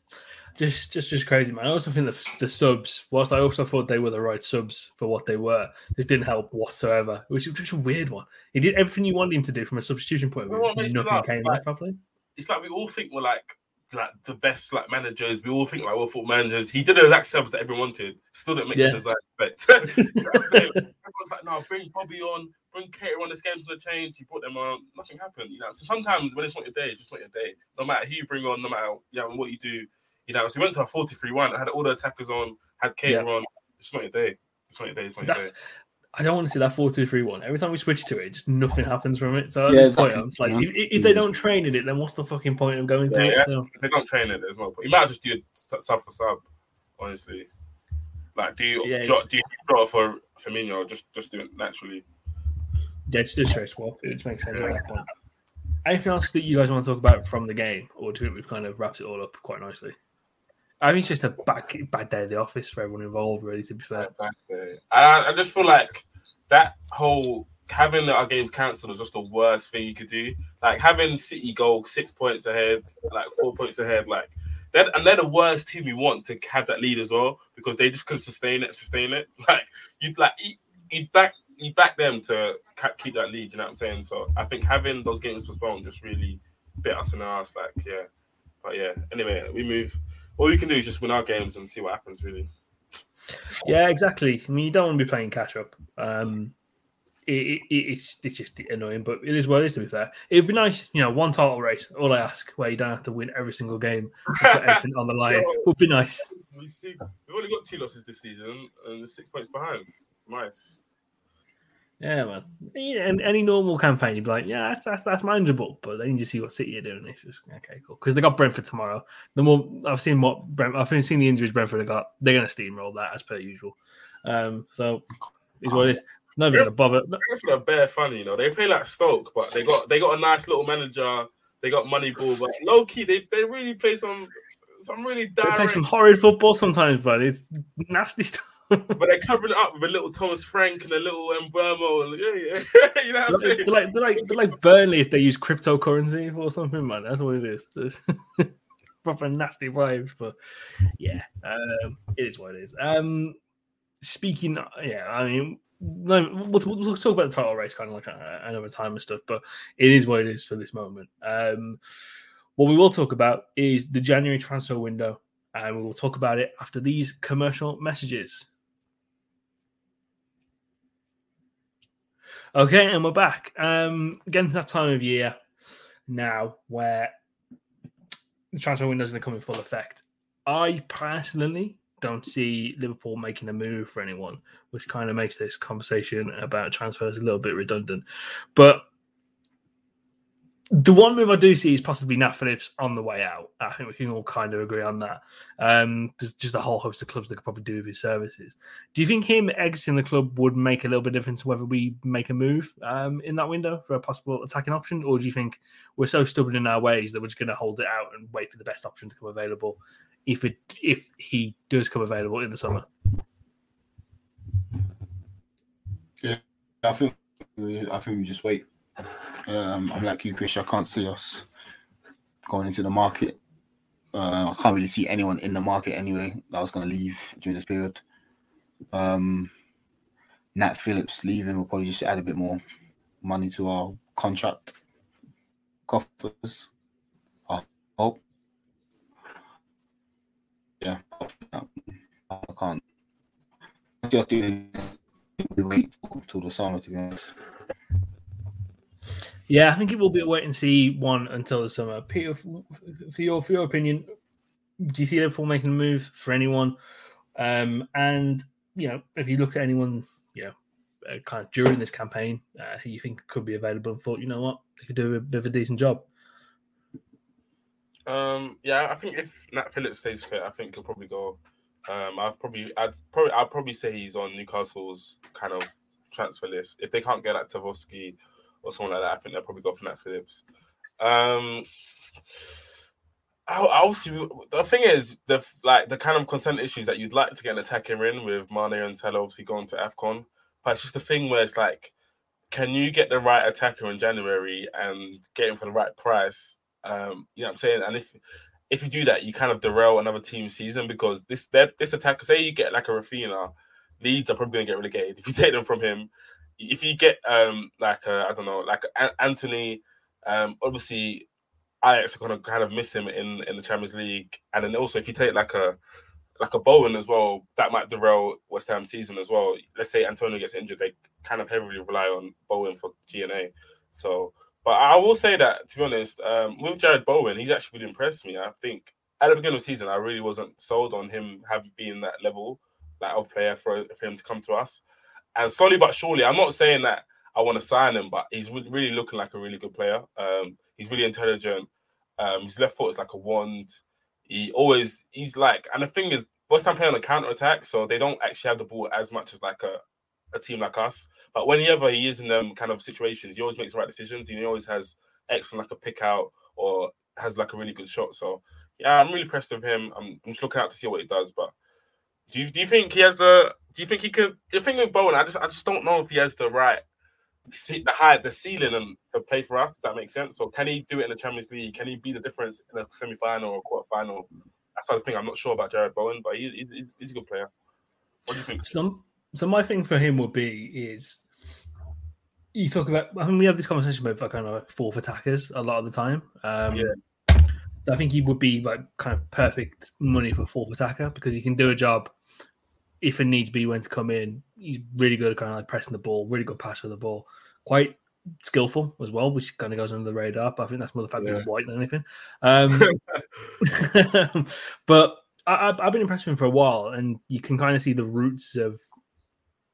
just, just, just crazy, man. I also think the the subs, whilst I also thought they were the right subs for what they were, this didn't help whatsoever. Which is just a weird one. He did everything you wanted him to do from a substitution point of view. makes Nothing me came like- off properly. It's like we all think we're like like the best like managers. We all think like we're football managers. He did the exact subs that everyone wanted. Still didn't make Yeah. the desired effect. You know what I'm saying? Everyone's like, no, bring Bobby on, bring Keita on. This game's gonna change. He brought them on. Nothing happened. You know. So sometimes when it's not your day, it's just not your day. No matter who you bring on, no matter you know what you do. You know. So we went to a 43-1. Had all the attackers on. Had Keita on. It's not your day. It's not your day. It's not your day. I don't want to see that four two three one. Every time we switch to it, just nothing happens from it. So at Yeah, this point. I'm just like, Yeah. if, if they don't train in it, then what's the fucking point of going to Yeah, it? yeah. So, If they don't train it, there's no point. You might just do a s- sub for sub, honestly. Like, do you Yeah, do, do you draw for Firmino? Just just do it naturally. yeah, just do a straight swap. It just makes sense at that point. Anything else that you guys want to talk about from the game, or do you think we've kind of wrapped it all up quite nicely? I mean, it's just a bad, bad day at the office for everyone involved, really, to be fair. I, I just feel like that whole having our games cancelled is just the worst thing you could do. Like having City go six points ahead, like four points ahead, like and they're the worst team we want to have that lead as well because they just couldn't sustain it, sustain it. Like you'd like you you'd back you back them to keep that lead. You know what I'm saying? So I think having those games postponed just really bit us in the ass. Like yeah, but yeah. Anyway, we move. All we can do is just win our games and see what happens. Really. Yeah, exactly. I mean, you don't want to be playing catch up. Um, it, it, it's it's just annoying, but it is what it is. To be fair, it'd be nice, you know, one title race. All I ask, where you don't have to win every single game, put everything on the line, would be nice. We see we've only got two losses this season and six points behind. Nice. Yeah, man. And any normal campaign, you'd be like, yeah, that's that's, that's manageable. But then you just see what City are doing. It's just okay, cool. Because they got Brentford tomorrow. The more I've seen what Brent, I've seen the injuries Brentford have got, they're going to steamroll that as per usual. Um, so is what it is. Not even going to bother. Brentford are bare funny, you know. They play like Stoke, but they got they got a nice little manager. They got money ball, but low key they, they really play some some really They play some horrid football sometimes, but it's nasty stuff. But they're covering it up with a little Thomas Frank and a little Mbeumo. Yeah, yeah. you know what I'm they're saying? like they're like they're like Burnley if they use cryptocurrency or something, man. That's what it is. It's proper nasty vibes, but yeah, um, it is what it is. Um, speaking, yeah, I mean, no, we'll, we'll, talk about the title race kind of like another time and stuff, but it is what it is for this moment. Um, what we will talk about is the January transfer window, and we will talk about it after these commercial messages. Okay, and we're back. Um, again, that time of year now where the transfer window is going to come in full effect. I personally don't see Liverpool making a move for anyone, which kind of makes this conversation about transfers a little bit redundant. But the one move I do see is possibly Nat Phillips on the way out. I think we can all kind of agree on that. Um, there's just a whole host of clubs that could probably do with his services. Do you think him exiting the club would make a little bit of difference whether we make a move um, in that window for a possible attacking option, or do you think we're so stubborn in our ways that we're just going to hold it out and wait for the best option to come available if it if he does come available in the summer? Yeah, I think I think we just wait. Um, I'm like you, Chris. I can't see us going into the market. Uh, I can't really see anyone in the market anyway that was going to leave during this period. Um, Nat Phillips leaving will probably just add a bit more money to our contract coffers. I hope. Yeah, I can't. Just doing we wait till the summer to be honest. Yeah, I think it will be a wait and see one until the summer. Peter, for your for your opinion, do you see Liverpool making a move for anyone? Um, and you know, if you looked at anyone, you know, uh, kind of during this campaign, uh, who you think could be available, and thought, you know what, they could do a bit of a decent job. Um, yeah, I think if Nat Phillips stays fit, I think he'll probably go. Um, I've probably, I'd probably, I'd probably say he's on Newcastle's kind of transfer list. If they can't get like Tarkowski or someone like that, I think they'll probably go for Nat Phillips. Um, I, obviously, the thing is, the like the kind of consent issues that you'd like to get an attacker in with Mane and Salah obviously going to Afcon, but it's just the thing where it's like, can you get the right attacker in January and get him for the right price? Um, you know what I'm saying? And if if you do that, you kind of derail another team's season because this this attack. Say you get like a Raphinha, Leeds are probably going to get relegated if you take them from him. If you get um like I don't know like Antony, um obviously Ajax are to kind of miss him in in the Champions League, and then also if you take like a like a Bowen as well, that might derail West Ham season as well. Let's say Antonio gets injured, they kind of heavily rely on Bowen for GNA. So, but I will say that to be honest, um, with Jarrod Bowen, he's actually really impressed me. I think at the beginning of the season, I really wasn't sold on him having been that level like of player for, for him to come to us. And slowly but surely, I'm not saying that I want to sign him, but he's really looking like a really good player. Um, he's really intelligent. Um, his left foot is like a wand. He always he's like, and the thing is, West Ham play on a counter attack, so they don't actually have the ball as much as like a, a team like us. But whenever he is in them kind of situations, he always makes the right decisions. He always has excellent like a pick out or has like a really good shot. So yeah, I'm really impressed with him. I'm, I'm just looking out to see what he does. But do you do you think he has the? Do you think he could? The thing with Bowen, I just I just don't know if he has the right see the height, the ceiling, and to play for us. If that makes sense. So can he do it in the Champions League? Can he be the difference in a semi final or a quarter final? That's the thing. I'm not sure about Jarrod Bowen, but he, he, he's a good player. What do you think? So, so my thing for him would be is you talk about. I mean, we have this conversation about like, kind of like fourth attackers a lot of the time. Um, Yeah. So I think he would be like kind of perfect money for fourth attacker because he can do a job if it needs be when to come in. He's really good at kind of like pressing the ball, really good passer of the ball, quite skillful as well, which kind of goes under the radar. But I think that's more the fact that he's white than anything. Um, but I, I've- I've been impressed with him for a while, and you can kind of see the roots of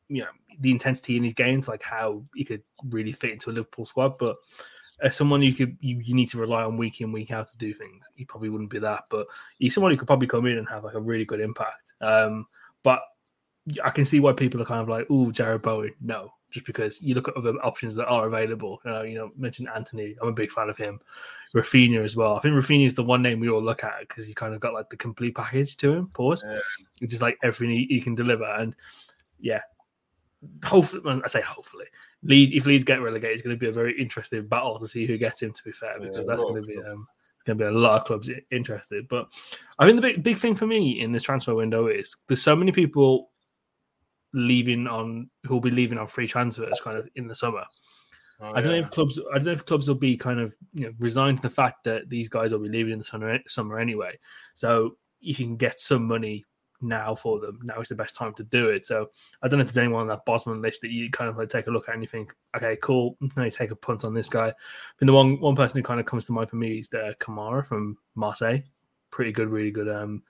you know the intensity in his games, like how he could really fit into a Liverpool squad. But as someone you could you, you need to rely on week in week out to do things, he probably wouldn't be that. But he's someone who could probably come in and have like a really good impact. Um, but I can see why people are kind of like, "Oh, Jarrod Bowen." No, just because you look at other options that are available. Uh, you know, mentioned Antony. I'm a big fan of him. Raphinha as well. I think Raphinha is the one name we all look at because he's kind of got like the complete package to him. Pause. Yeah. Which is like everything he, he can deliver. And yeah, hopefully, I say hopefully, Lead if Leeds get relegated, it's going to be a very interesting battle to see who gets him. To be fair, because Yeah, that's going to be um, going to be a lot of clubs interested. But I think the big big thing for me in this transfer window is there's so many people leaving on who will be leaving on free transfers kind of in the summer. Oh, I don't know if clubs. I don't know if clubs will be kind of you know resigned to the fact that these guys will be leaving in the summer, summer anyway. So if you can get some money now for them, now is the best time to do it. So I don't know if there's anyone on that Bosman list that you kind of like take a look at and you think, okay, cool, now you take a punt on this guy. I And the one one person who kind of comes to mind for me is the Kamara from Marseille. Pretty good, really good um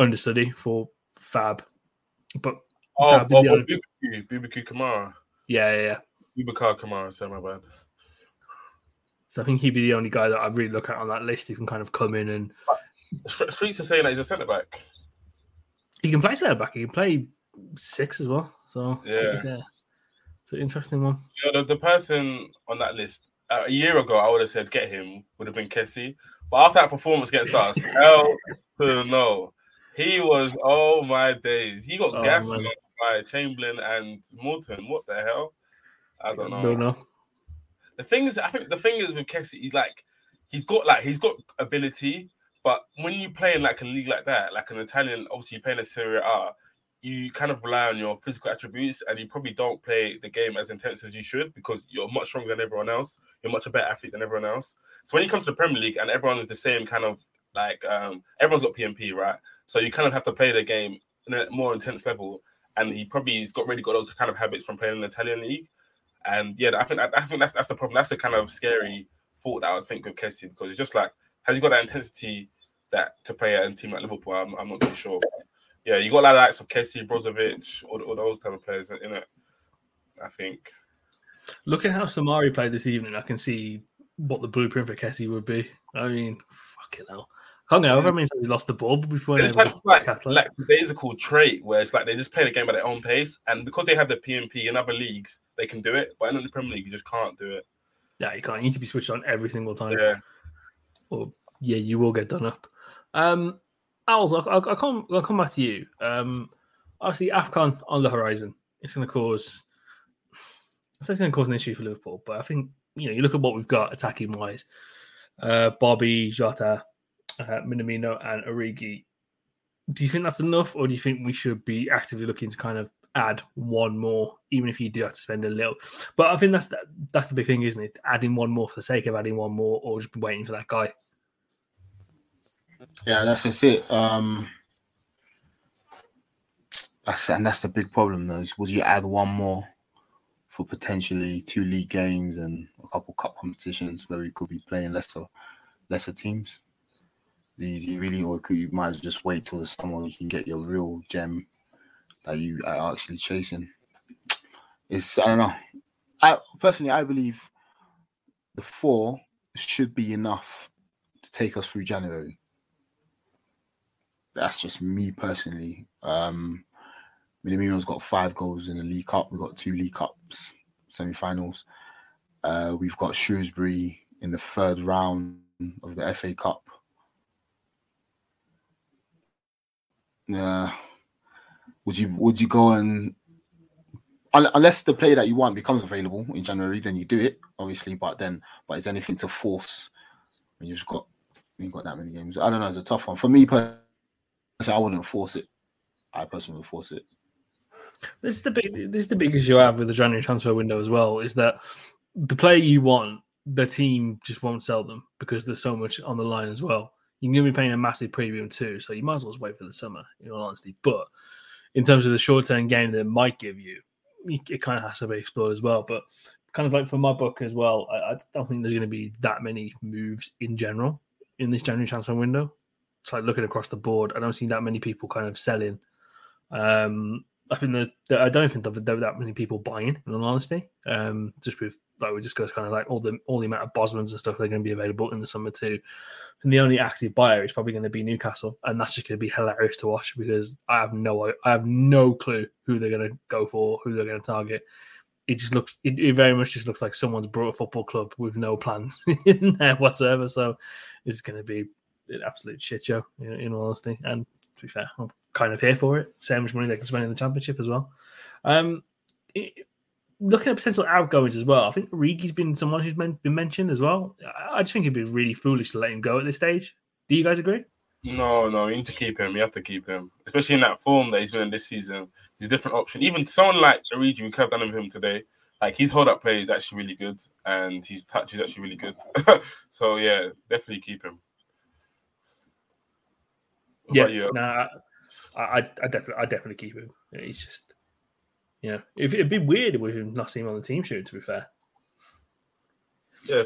understudy for Fab. But Oh, oh, oh only- Boubacar, Boubacar Kamara, yeah, yeah, yeah. Boubacar Kamara. Sorry, my bad. So I think he'd be the only guy that I'd really look at on that list who can kind of come in and Streets are saying that he's a centre back. He can play centre back. He can play six as well. So Yeah. it's, it's an interesting one. You know, the, the person on that list uh, a year ago, I would have said get him would have been Kessie, but after that performance against us, hell no. He was oh my days. He got Oh, gassed by Chamberlain and Morton. What the hell? I don't know. Don't know. The thing is, I think the thing is with Kessie, he's like, he's got like he's got ability, but when you play in like a league like that, like an Italian, obviously you play in a Serie A, you kind of rely on your physical attributes, and you probably don't play the game as intense as you should because you're much stronger than everyone else. You're much a better athlete than everyone else. So when you come to the Premier League and everyone is the same kind of like, um, everyone's got PMP, right? So you kind of have to play the game in a more intense level, and he probably has got really got those kind of habits from playing in the Italian league. And yeah, I think I think that's that's the problem. That's the kind of scary thought that I would think with Kessie because it's just like has he got that intensity that to play at a team like Liverpool? I'm, I'm not too sure. Yeah, you got of likes of Kessie, Brozovic, all, all those type of players in it. I think. Looking how Soumaré played this evening, I can see what the blueprint for Kessie would be. I mean, fucking hell. Can't get over. I mean, he lost the ball, but before It's like, like, like the basical trait where it's like they just play the game at their own pace, and because they have the PMP in other leagues, they can do it. But in the Premier League, you just can't do it. yeah, you can't. You need to be switched on every single time. Yeah. Or yeah, you will get done up. Um, Owls, I'll, I'll, I'll come. I'll come back to you. Um, obviously, Afcon on the horizon. It's going to cause. It's going to cause an issue for Liverpool, but I think you know you look at what we've got attacking wise. Uh, Bobby, Jota, uh, Minamino, and Origi. Do you think that's enough, or do you think we should be actively looking to kind of add one more, even if you do have to spend a little? But I think that's that's the big thing, isn't it? Adding one more for the sake of adding one more, or just waiting for that guy. Yeah, that's just it. Um, that's and that's the big problem though. Is would you add one more for potentially two league games and a couple cup competitions where we could be playing lesser lesser teams? These you really or you might just wait till the summer you can get your real gem that you are actually chasing. It's I don't know. I personally I believe the four should be enough to take us through January. That's just me personally. Um Minamino's got five goals in the League Cup. We've got two League Cups semi-finals. Uh, we've got Shrewsbury in the third round of the FA Cup. Yeah. Would you would you go and unless the player that you want becomes available in January, then you do it, obviously. But then, but is anything to force when you've got you've got that many games? I don't know. It's a tough one for me. Personally, I wouldn't force it. I personally would force it. This is the big. This is the big issue I have with the January transfer window as well. Is that the player you want, the team just won't sell them because there's so much on the line as well. You're going to be paying a massive premium too, so you might as well just wait for the summer. In all honesty, but in terms of the short term game that might give you, it kind of has to be explored as well. But kind of like for my book as well, I, I don't think there's going to be that many moves in general in this January transfer window. It's like looking across the board, I don't see that many people kind of selling. Um, I think there's, there, I don't think there, that many people buying. In all honesty, um, just with like we discussed, kind of like all the all the amount of Bosmans and stuff that are going to be available in the summer too. And the only active buyer is probably going to be Newcastle, and that's just going to be hilarious to watch because I have no I have no clue who they're going to go for, who they're going to target. It just looks it, it very much just looks like someone's brought a football club with no plans in there whatsoever. So it's going to be an absolute shit show in, in all honesty. And to be fair, I'm kind of here for it. Same much money they can spend in the championship as well. Um, looking at potential outgoings as well, I think Origi's been someone who's been mentioned as well. I just think it'd be really foolish to let him go at this stage. Do you guys agree? No, no, you need to keep him. You have to keep him, especially in that form that he's been in this season. He's a different option. Even someone like Origi, we could have done with him today. Like his hold up play is actually really good, and his touch is actually really good. so yeah, definitely keep him. What yeah, no, nah, I, I, I definitely, I definitely keep him. He's just, you know, if, it'd be weird with him not seeing him on the team sheet. To be fair, Yeah,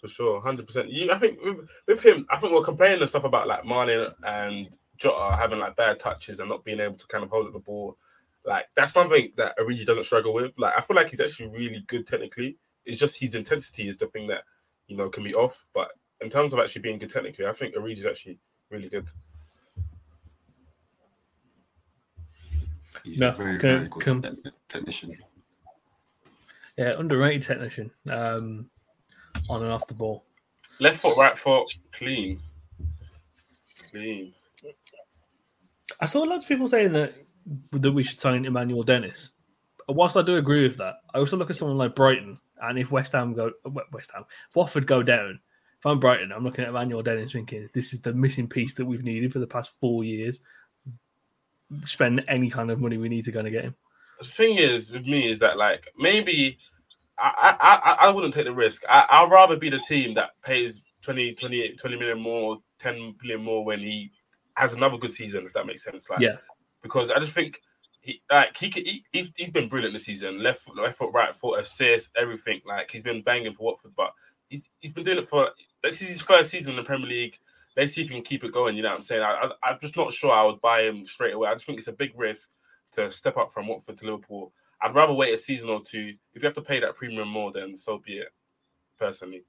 for sure, hundred percent. You, I think with, with him, I think we're complaining and stuff about like Mane and Jota having like bad touches and not being able to kind of hold up the ball. Like that's something that Origi doesn't struggle with. Like I feel like he's actually really good technically. It's just his intensity is the thing that you know can be off. But in terms of actually being good technically, I think Origi's actually really good. He's No, a very, can- very good can- technician. yeah, underrated technician um, on and off the ball. Left foot, right foot, clean, clean. I saw lots of people saying that that we should sign Emmanuel Dennis. Whilst I do agree with that, I also look at someone like Brighton, and if West Ham go, West Ham, if Watford go down, if I'm Brighton, I'm looking at Emmanuel Dennis thinking this is the missing piece that we've needed for the past four years. Spend any kind of money we need to go and get him. the thing is with me is that like maybe I I, I, I wouldn't take the risk. I, I'd rather be the team that pays 20, 20, 20 million more, 10 million more when he has another good season, if that makes sense. Like Yeah. because I just think he like he, could, he he's he's been brilliant this season. Left foot, left foot, right foot, assist, everything. Like he's been banging for Watford, but he's he's been doing it for this is his first season in the Premier League. Let's see if he can keep it going. You know what I'm saying? I, I, I'm just not sure I would buy him straight away. I just think it's a big risk to step up from Watford to Liverpool. I'd rather wait a season or two. If you have to pay that premium more, then so be it. Personally,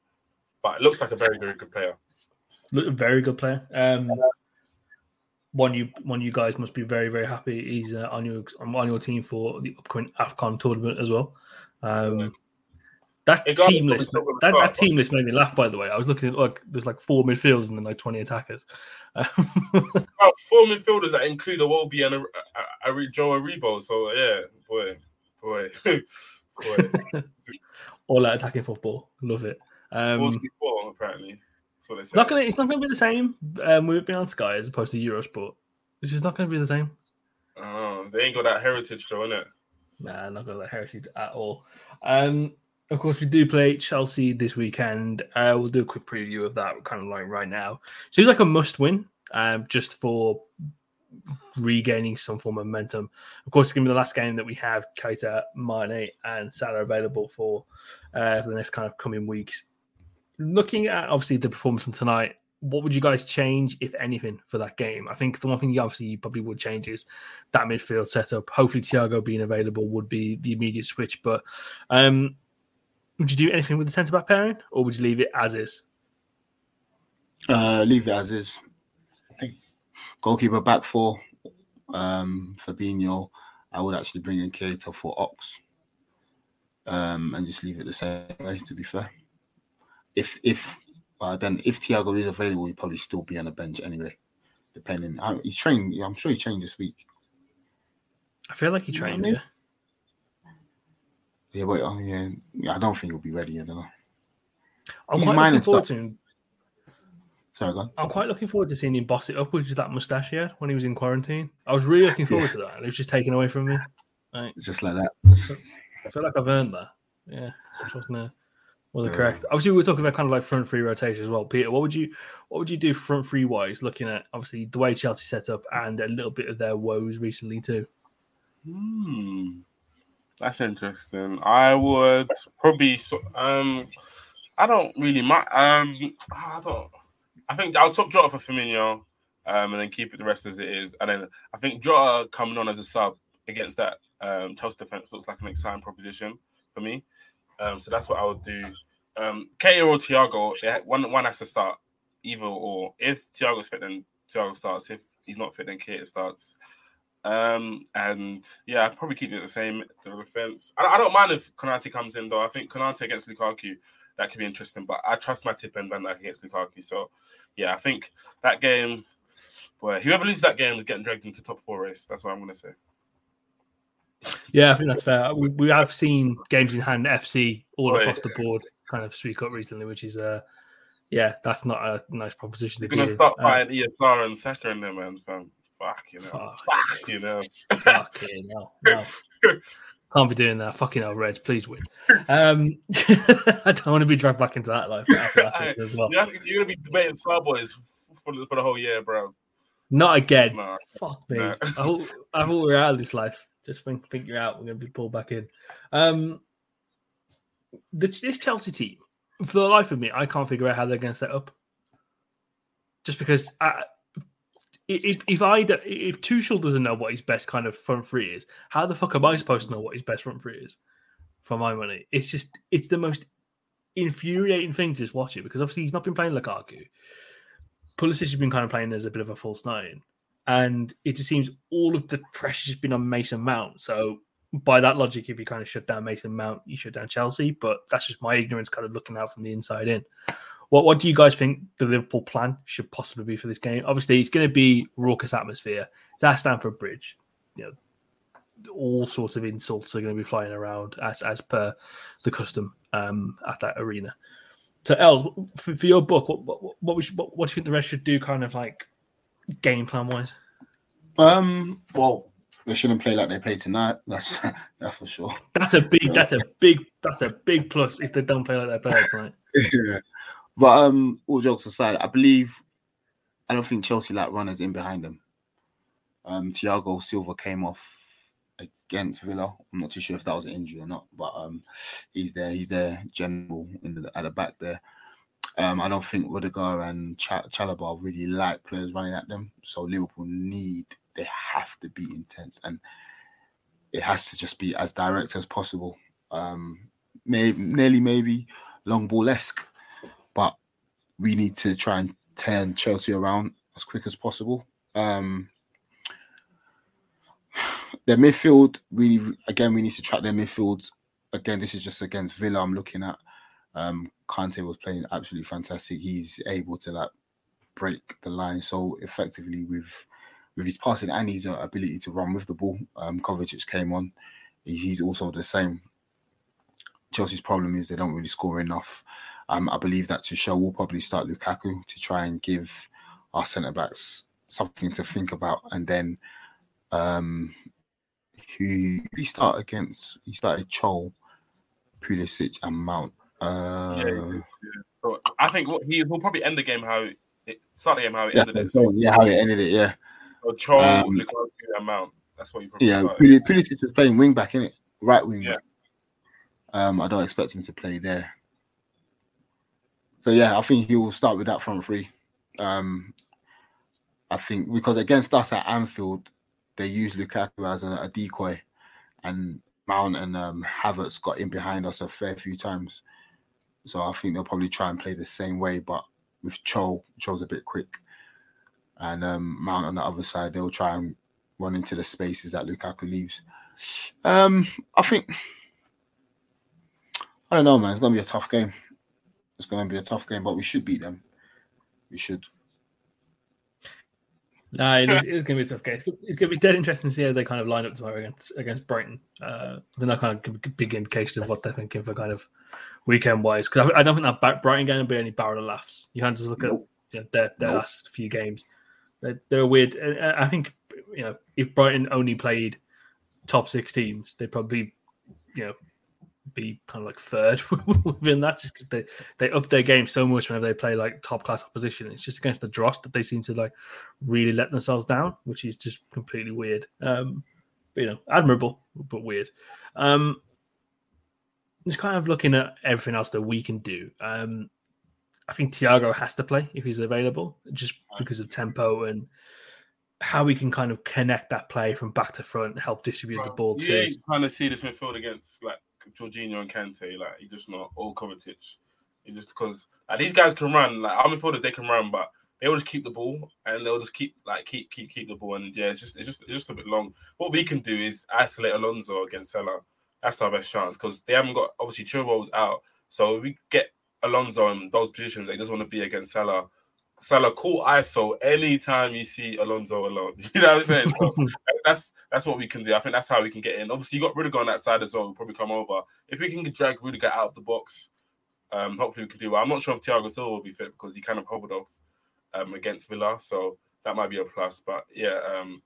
but it looks like a very very good player. Very good player. Um, one you one you guys must be very very happy. He's uh, on your on your team for the upcoming Afcon tournament as well. Um, that team list, that, that team list made me laugh. By the way, I was looking at like there's like four midfielders and then like twenty attackers. About four midfielders that include a Iwobi and a, a, a, Joe Aribo. So yeah, boy, boy, boy. All that attacking football, love it. Um, 44 apparently. That's what they It's not gonna. It's not gonna be the same um, with it being on Sky as opposed to Eurosport. It's just not gonna be the same. Oh, they ain't got that heritage though, innit? Nah, not got that heritage at all. Um, of course, we do play Chelsea this weekend. Uh, we'll do a quick preview of that, kind of like right now. Seems like a must-win, um, just for regaining some form of momentum. Of course, it's going to be the last game that we have Keita, Mane, and Salah available for uh, for the next kind of coming weeks. Looking at obviously the performance from tonight, what would you guys change, if anything, for that game? I think the one thing you obviously you probably would change is that midfield setup. Hopefully, Thiago being available would be the immediate switch. But um, would you do anything with the centre back pairing, or would you leave it as is? Uh, leave it as is. I think goalkeeper back four. Um, Fabinho, I would actually bring in Keita for Ox. Um, and just leave it the same way. To be fair, if if uh, then if Thiago is available, he'd probably still be on the bench anyway. Depending, how- he's trained. I'm sure he trained this week. I feel like he You know I trained. mean? Yeah. Yeah, but oh, yeah, yeah, I don't think he'll be ready. I don't know. I'm He's quite looking forward stuff. to him. Sorry, go on. I'm quite looking forward to seeing him boss it up with that mustache he had when he was in quarantine. I was really looking forward Yeah. to that, and it was just taken away from me. Like, It's just like that. I feel like I've earned that. Yeah, which wasn't uh, wasn't Yeah. correct. Obviously, we were talking about kind of like front three rotation as well. Peter, what would you what would you do front three wise, looking at obviously the way Chelsea set up and a little bit of their woes recently too? Hmm. That's interesting. I would probably um I don't really mind um I don't I think I'll top Jota for Firmino um and then keep it the rest as it is. And then I think Jota coming on as a sub against that um Chelsea defense looks like an exciting proposition for me. Um so that's what I would do. Um K or Thiago, one one has to start either or. If Thiago's fit then Thiago starts. If he's not fit then Keita starts. Um, and yeah, I'd probably keep it the same. The defense. I, I don't mind if Konate comes in though. I think Konate against Lukaku that could be interesting. But I trust Matip and Dijk against Lukaku. So yeah, I think that game. Boy, whoever loses that game is getting dragged into top four race. That's what I'm gonna say. Yeah, I think that's fair. We, we have seen games in hand FC all Right. across the board kind of speak up recently, which is uh yeah, that's not a nice proposition. They're to gonna be in. start Uh, fighting ESR and Saka in there, man. Fam. Fuck you know. Fuck. Fuck you know. Fucking hell. No. Can't be doing that. Fucking hell, Reds, please win. Um, I don't want to be dragged back into that life after as well. You're you're gonna be debating Star Boys for the, for the whole year, bro. Not again. Nah. Fuck me. No. I, thought, I thought we were out of this life. Just think, think you're out. We're going to be pulled back in. Um, the, this Chelsea team, for the life of me, I can't figure out how they're going to set up. Just because I, if if I if Tuchel doesn't know what his best kind of front three is, how the fuck am I supposed to know what his best front three is? For my money, it's just it's the most infuriating thing to just watch it because obviously he's not been playing Lukaku. Pulisic has been kind of playing as a bit of a false nine, and it just seems all of the pressure's been on Mason Mount. So by that logic, if you kind of shut down Mason Mount, you shut down Chelsea. But that's just my ignorance, kind of looking out from the inside in. What What do you guys think the Liverpool plan should possibly be for this game? Obviously, it's going to be raucous atmosphere. It's at Stamford Bridge. You know, all sorts of insults are going to be flying around as as per the custom um, at that arena. So, Els, for, for your book, what what what, we should, what what do you think the rest should do, kind of like game plan wise? Um, well, they shouldn't play like they played tonight. That's that's for sure. That's a big. That's a big. That's a big plus if they don't play like their players tonight. yeah. But um, all jokes aside, I believe I don't think Chelsea like runners in behind them. Um, Thiago Silva came off against Villa. I'm not too sure if that was an injury or not, but um, he's there. He's there, general in the at the back there. Um, I don't think Rudiger and Ch- Chalobah really like players running at them. So Liverpool need they have to be intense and it has to just be as direct as possible. Um, maybe nearly maybe long ball esque, we need to try and turn Chelsea around as quick as possible. Um, their midfield really again we need to track their midfield. Again, this is just against Villa. I'm looking at. Um, Kante was playing absolutely fantastic. He's able to like break the line so effectively with with his passing and his uh, ability to run with the ball. Um, Kovacic came on. He's also the same. Chelsea's problem is they don't really score enough. Um, I believe that Tuchel will probably start Lukaku to try and give our centre backs something to think about, and then um, who he start against? He started Chol, Pulisic, and Mount. Uh, Yeah, yeah. So I think what he will probably end the game how it start the game how it yeah, ended it. So, yeah, how it ended it. Yeah, so Cho, Um, Lukaku, and Mount. That's what you probably yeah. started. Pulisic was playing wing back in it, right wing Yeah. back. Um, I don't expect him to play there. So yeah, I think he will start with that front three. Um, I think because against us at Anfield, they used Lukaku as a, a decoy, and Mount and um, Havertz got in behind us a fair few times. So I think they'll probably try and play the same way, but with Cho, Cho's a bit quick, and um, Mount on the other side, they'll try and run into the spaces that Lukaku leaves. Um, I think I don't know, man. It's gonna be a tough game. It's gonna be a tough game, but we should beat them. We should. No, it is, going to be a tough game. It's, going to be dead interesting to see how they kind of line up tomorrow against against Brighton. Uh, then that kind of give a big indication of what they're thinking for kind of weekend wise. Because I, I don't think that Brighton game will be any barrel of laughs. You can't just look at you know, their their Nope. last few games. They're, they're weird. I think you know if Brighton only played top six teams, they'd probably you know be kind of like third within that just because they they up their game so much whenever they play like top class opposition. It's just against the Dross that they seem to like really let themselves down, which is just completely weird. Um, but, you know, admirable but weird. Um, just kind of looking at everything else that we can do. Um, I think Thiago has to play if he's available, just because of tempo and how we can kind of connect that play from back to front, help distribute the ball Yeah, to. you kind of see this midfield against like Jorginho and Kante, like he just not all Kovacic. He just because like, these guys can run, like our midfielders they can run, but they will just keep the ball and they'll just keep like keep keep keep the ball and yeah, it's just it's just it's just a bit long. What we can do is isolate Alonso against Salah. That's our best chance because they haven't got obviously Chilwell's out, so we get Alonso in those positions he doesn't want to be against Salah. Salah, cool ISO anytime you see Alonso alone. You know what I'm saying? So that's that's what we can do. I think that's how we can get in. Obviously, you got Rudiger on that side as well. We'll probably come over. If we can drag Rudiger out of the box, um, hopefully we can do well. I'm not sure if Thiago Silva will be fit because he kind of hobbled off um, against Villa, so that might be a plus. But yeah, um,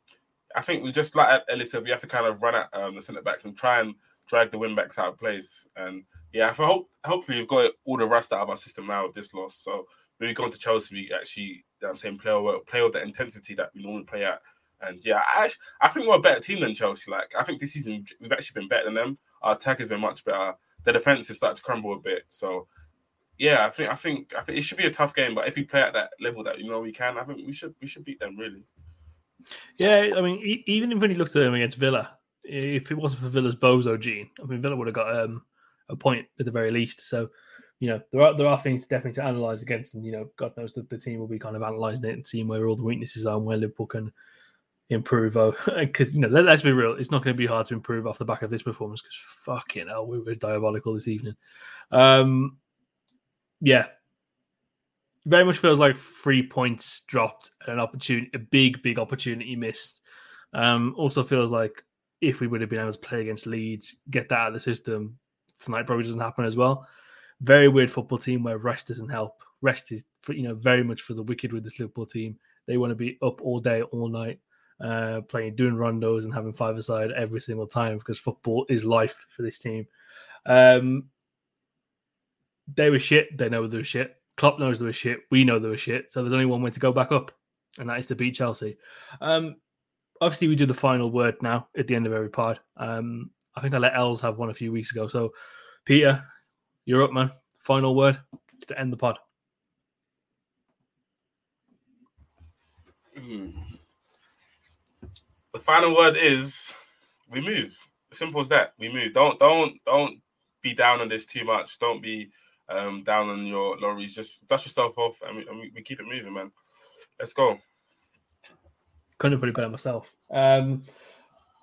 I think we just like Ellie said, we have to kind of run at um, the centre backs and try and drag the wing backs out of place. And yeah, I hope hopefully we've got all the rust out of our system now with this loss. So we go into Chelsea, we actually, you know I'm saying, play with, play with the intensity that we normally play at. And yeah, I, I think we're a better team than Chelsea. Like I think this season we've actually been better than them. Our attack has been much better. The defense has started to crumble a bit. So yeah, I think I think I think it should be a tough game. But if we play at that level that you know we can, I think we should we should beat them really. Yeah, I mean, even when you looked at them against Villa, if it wasn't for Villa's bozo gene, I mean, Villa would have got um, a point at the very least. So, you know, there are there are things definitely to analyze against, and you know, God knows that the team will be kind of analyzing it and seeing where all the weaknesses are and where Liverpool can improve. Oh, Because you know, let, us be real, it's not going to be hard to improve off the back of this performance. Because fucking hell, we were diabolical this evening. Um, yeah, very much feels like three points dropped and an opportunity, a big, big opportunity missed. Um, also feels like if we would have been able to play against Leeds, get that out of the system, tonight probably doesn't happen as well. Very weird football team where rest doesn't help. Rest is, for, you know, very much for the wicked with this Liverpool team. They want to be up all day, all night, uh, playing, doing rondos and having five aside every single time because football is life for this team. Um, they were shit. They know they were shit. Klopp knows they were shit. We know they were shit. So there's only one way to go back up, and that is to beat Chelsea. Um, obviously, we do the final word now at the end of every pod. Um, I think I let Els have one a few weeks ago. So, Peter, you're up, man. Final word to end the pod. Hmm. The final word is we move. Simple as that. We move. Don't don't don't be down on this too much. Don't be um, down on your lorries. Just dust yourself off, and we, and we, we keep it moving, man. Let's go. Couldn't have put it better myself. Um,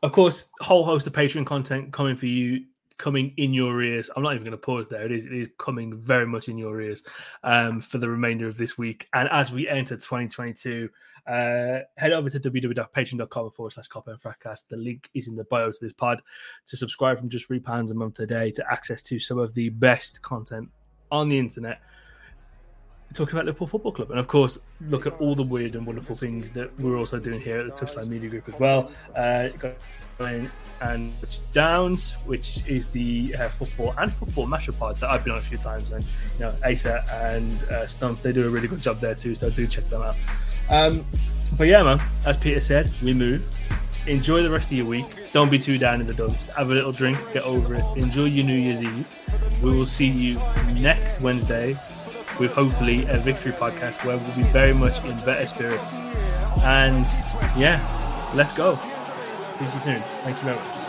of course, whole host of Patreon content coming for you, coming in your ears. I'm not even going to pause there. It is it is coming very much in your ears um, for the remainder of this week. And as we enter 2022, uh, head over to www.patreon.com forward slash Kop End Fracas. The link is in the bio to this pod to subscribe from just three pounds a month a day to access to some of the best content on the internet talk about Liverpool Football Club, and of course, look at all the weird and wonderful things that we're also doing here at the Touchline Media Group as well. Uh, and Downs, which is the uh, football and football mashup pod that I've been on a few times, and you know, Asa and uh, Stump, they do a really good job there too, so do check them out. Um, but yeah, man, as Peter said, we move. Enjoy the rest of your week. Don't be too down in the dumps. Have a little drink, get over it. Enjoy your New Year's Eve. We will see you next Wednesday with hopefully a victory podcast where we'll be very much in better spirits. And yeah, let's go. See you soon. Thank you very much.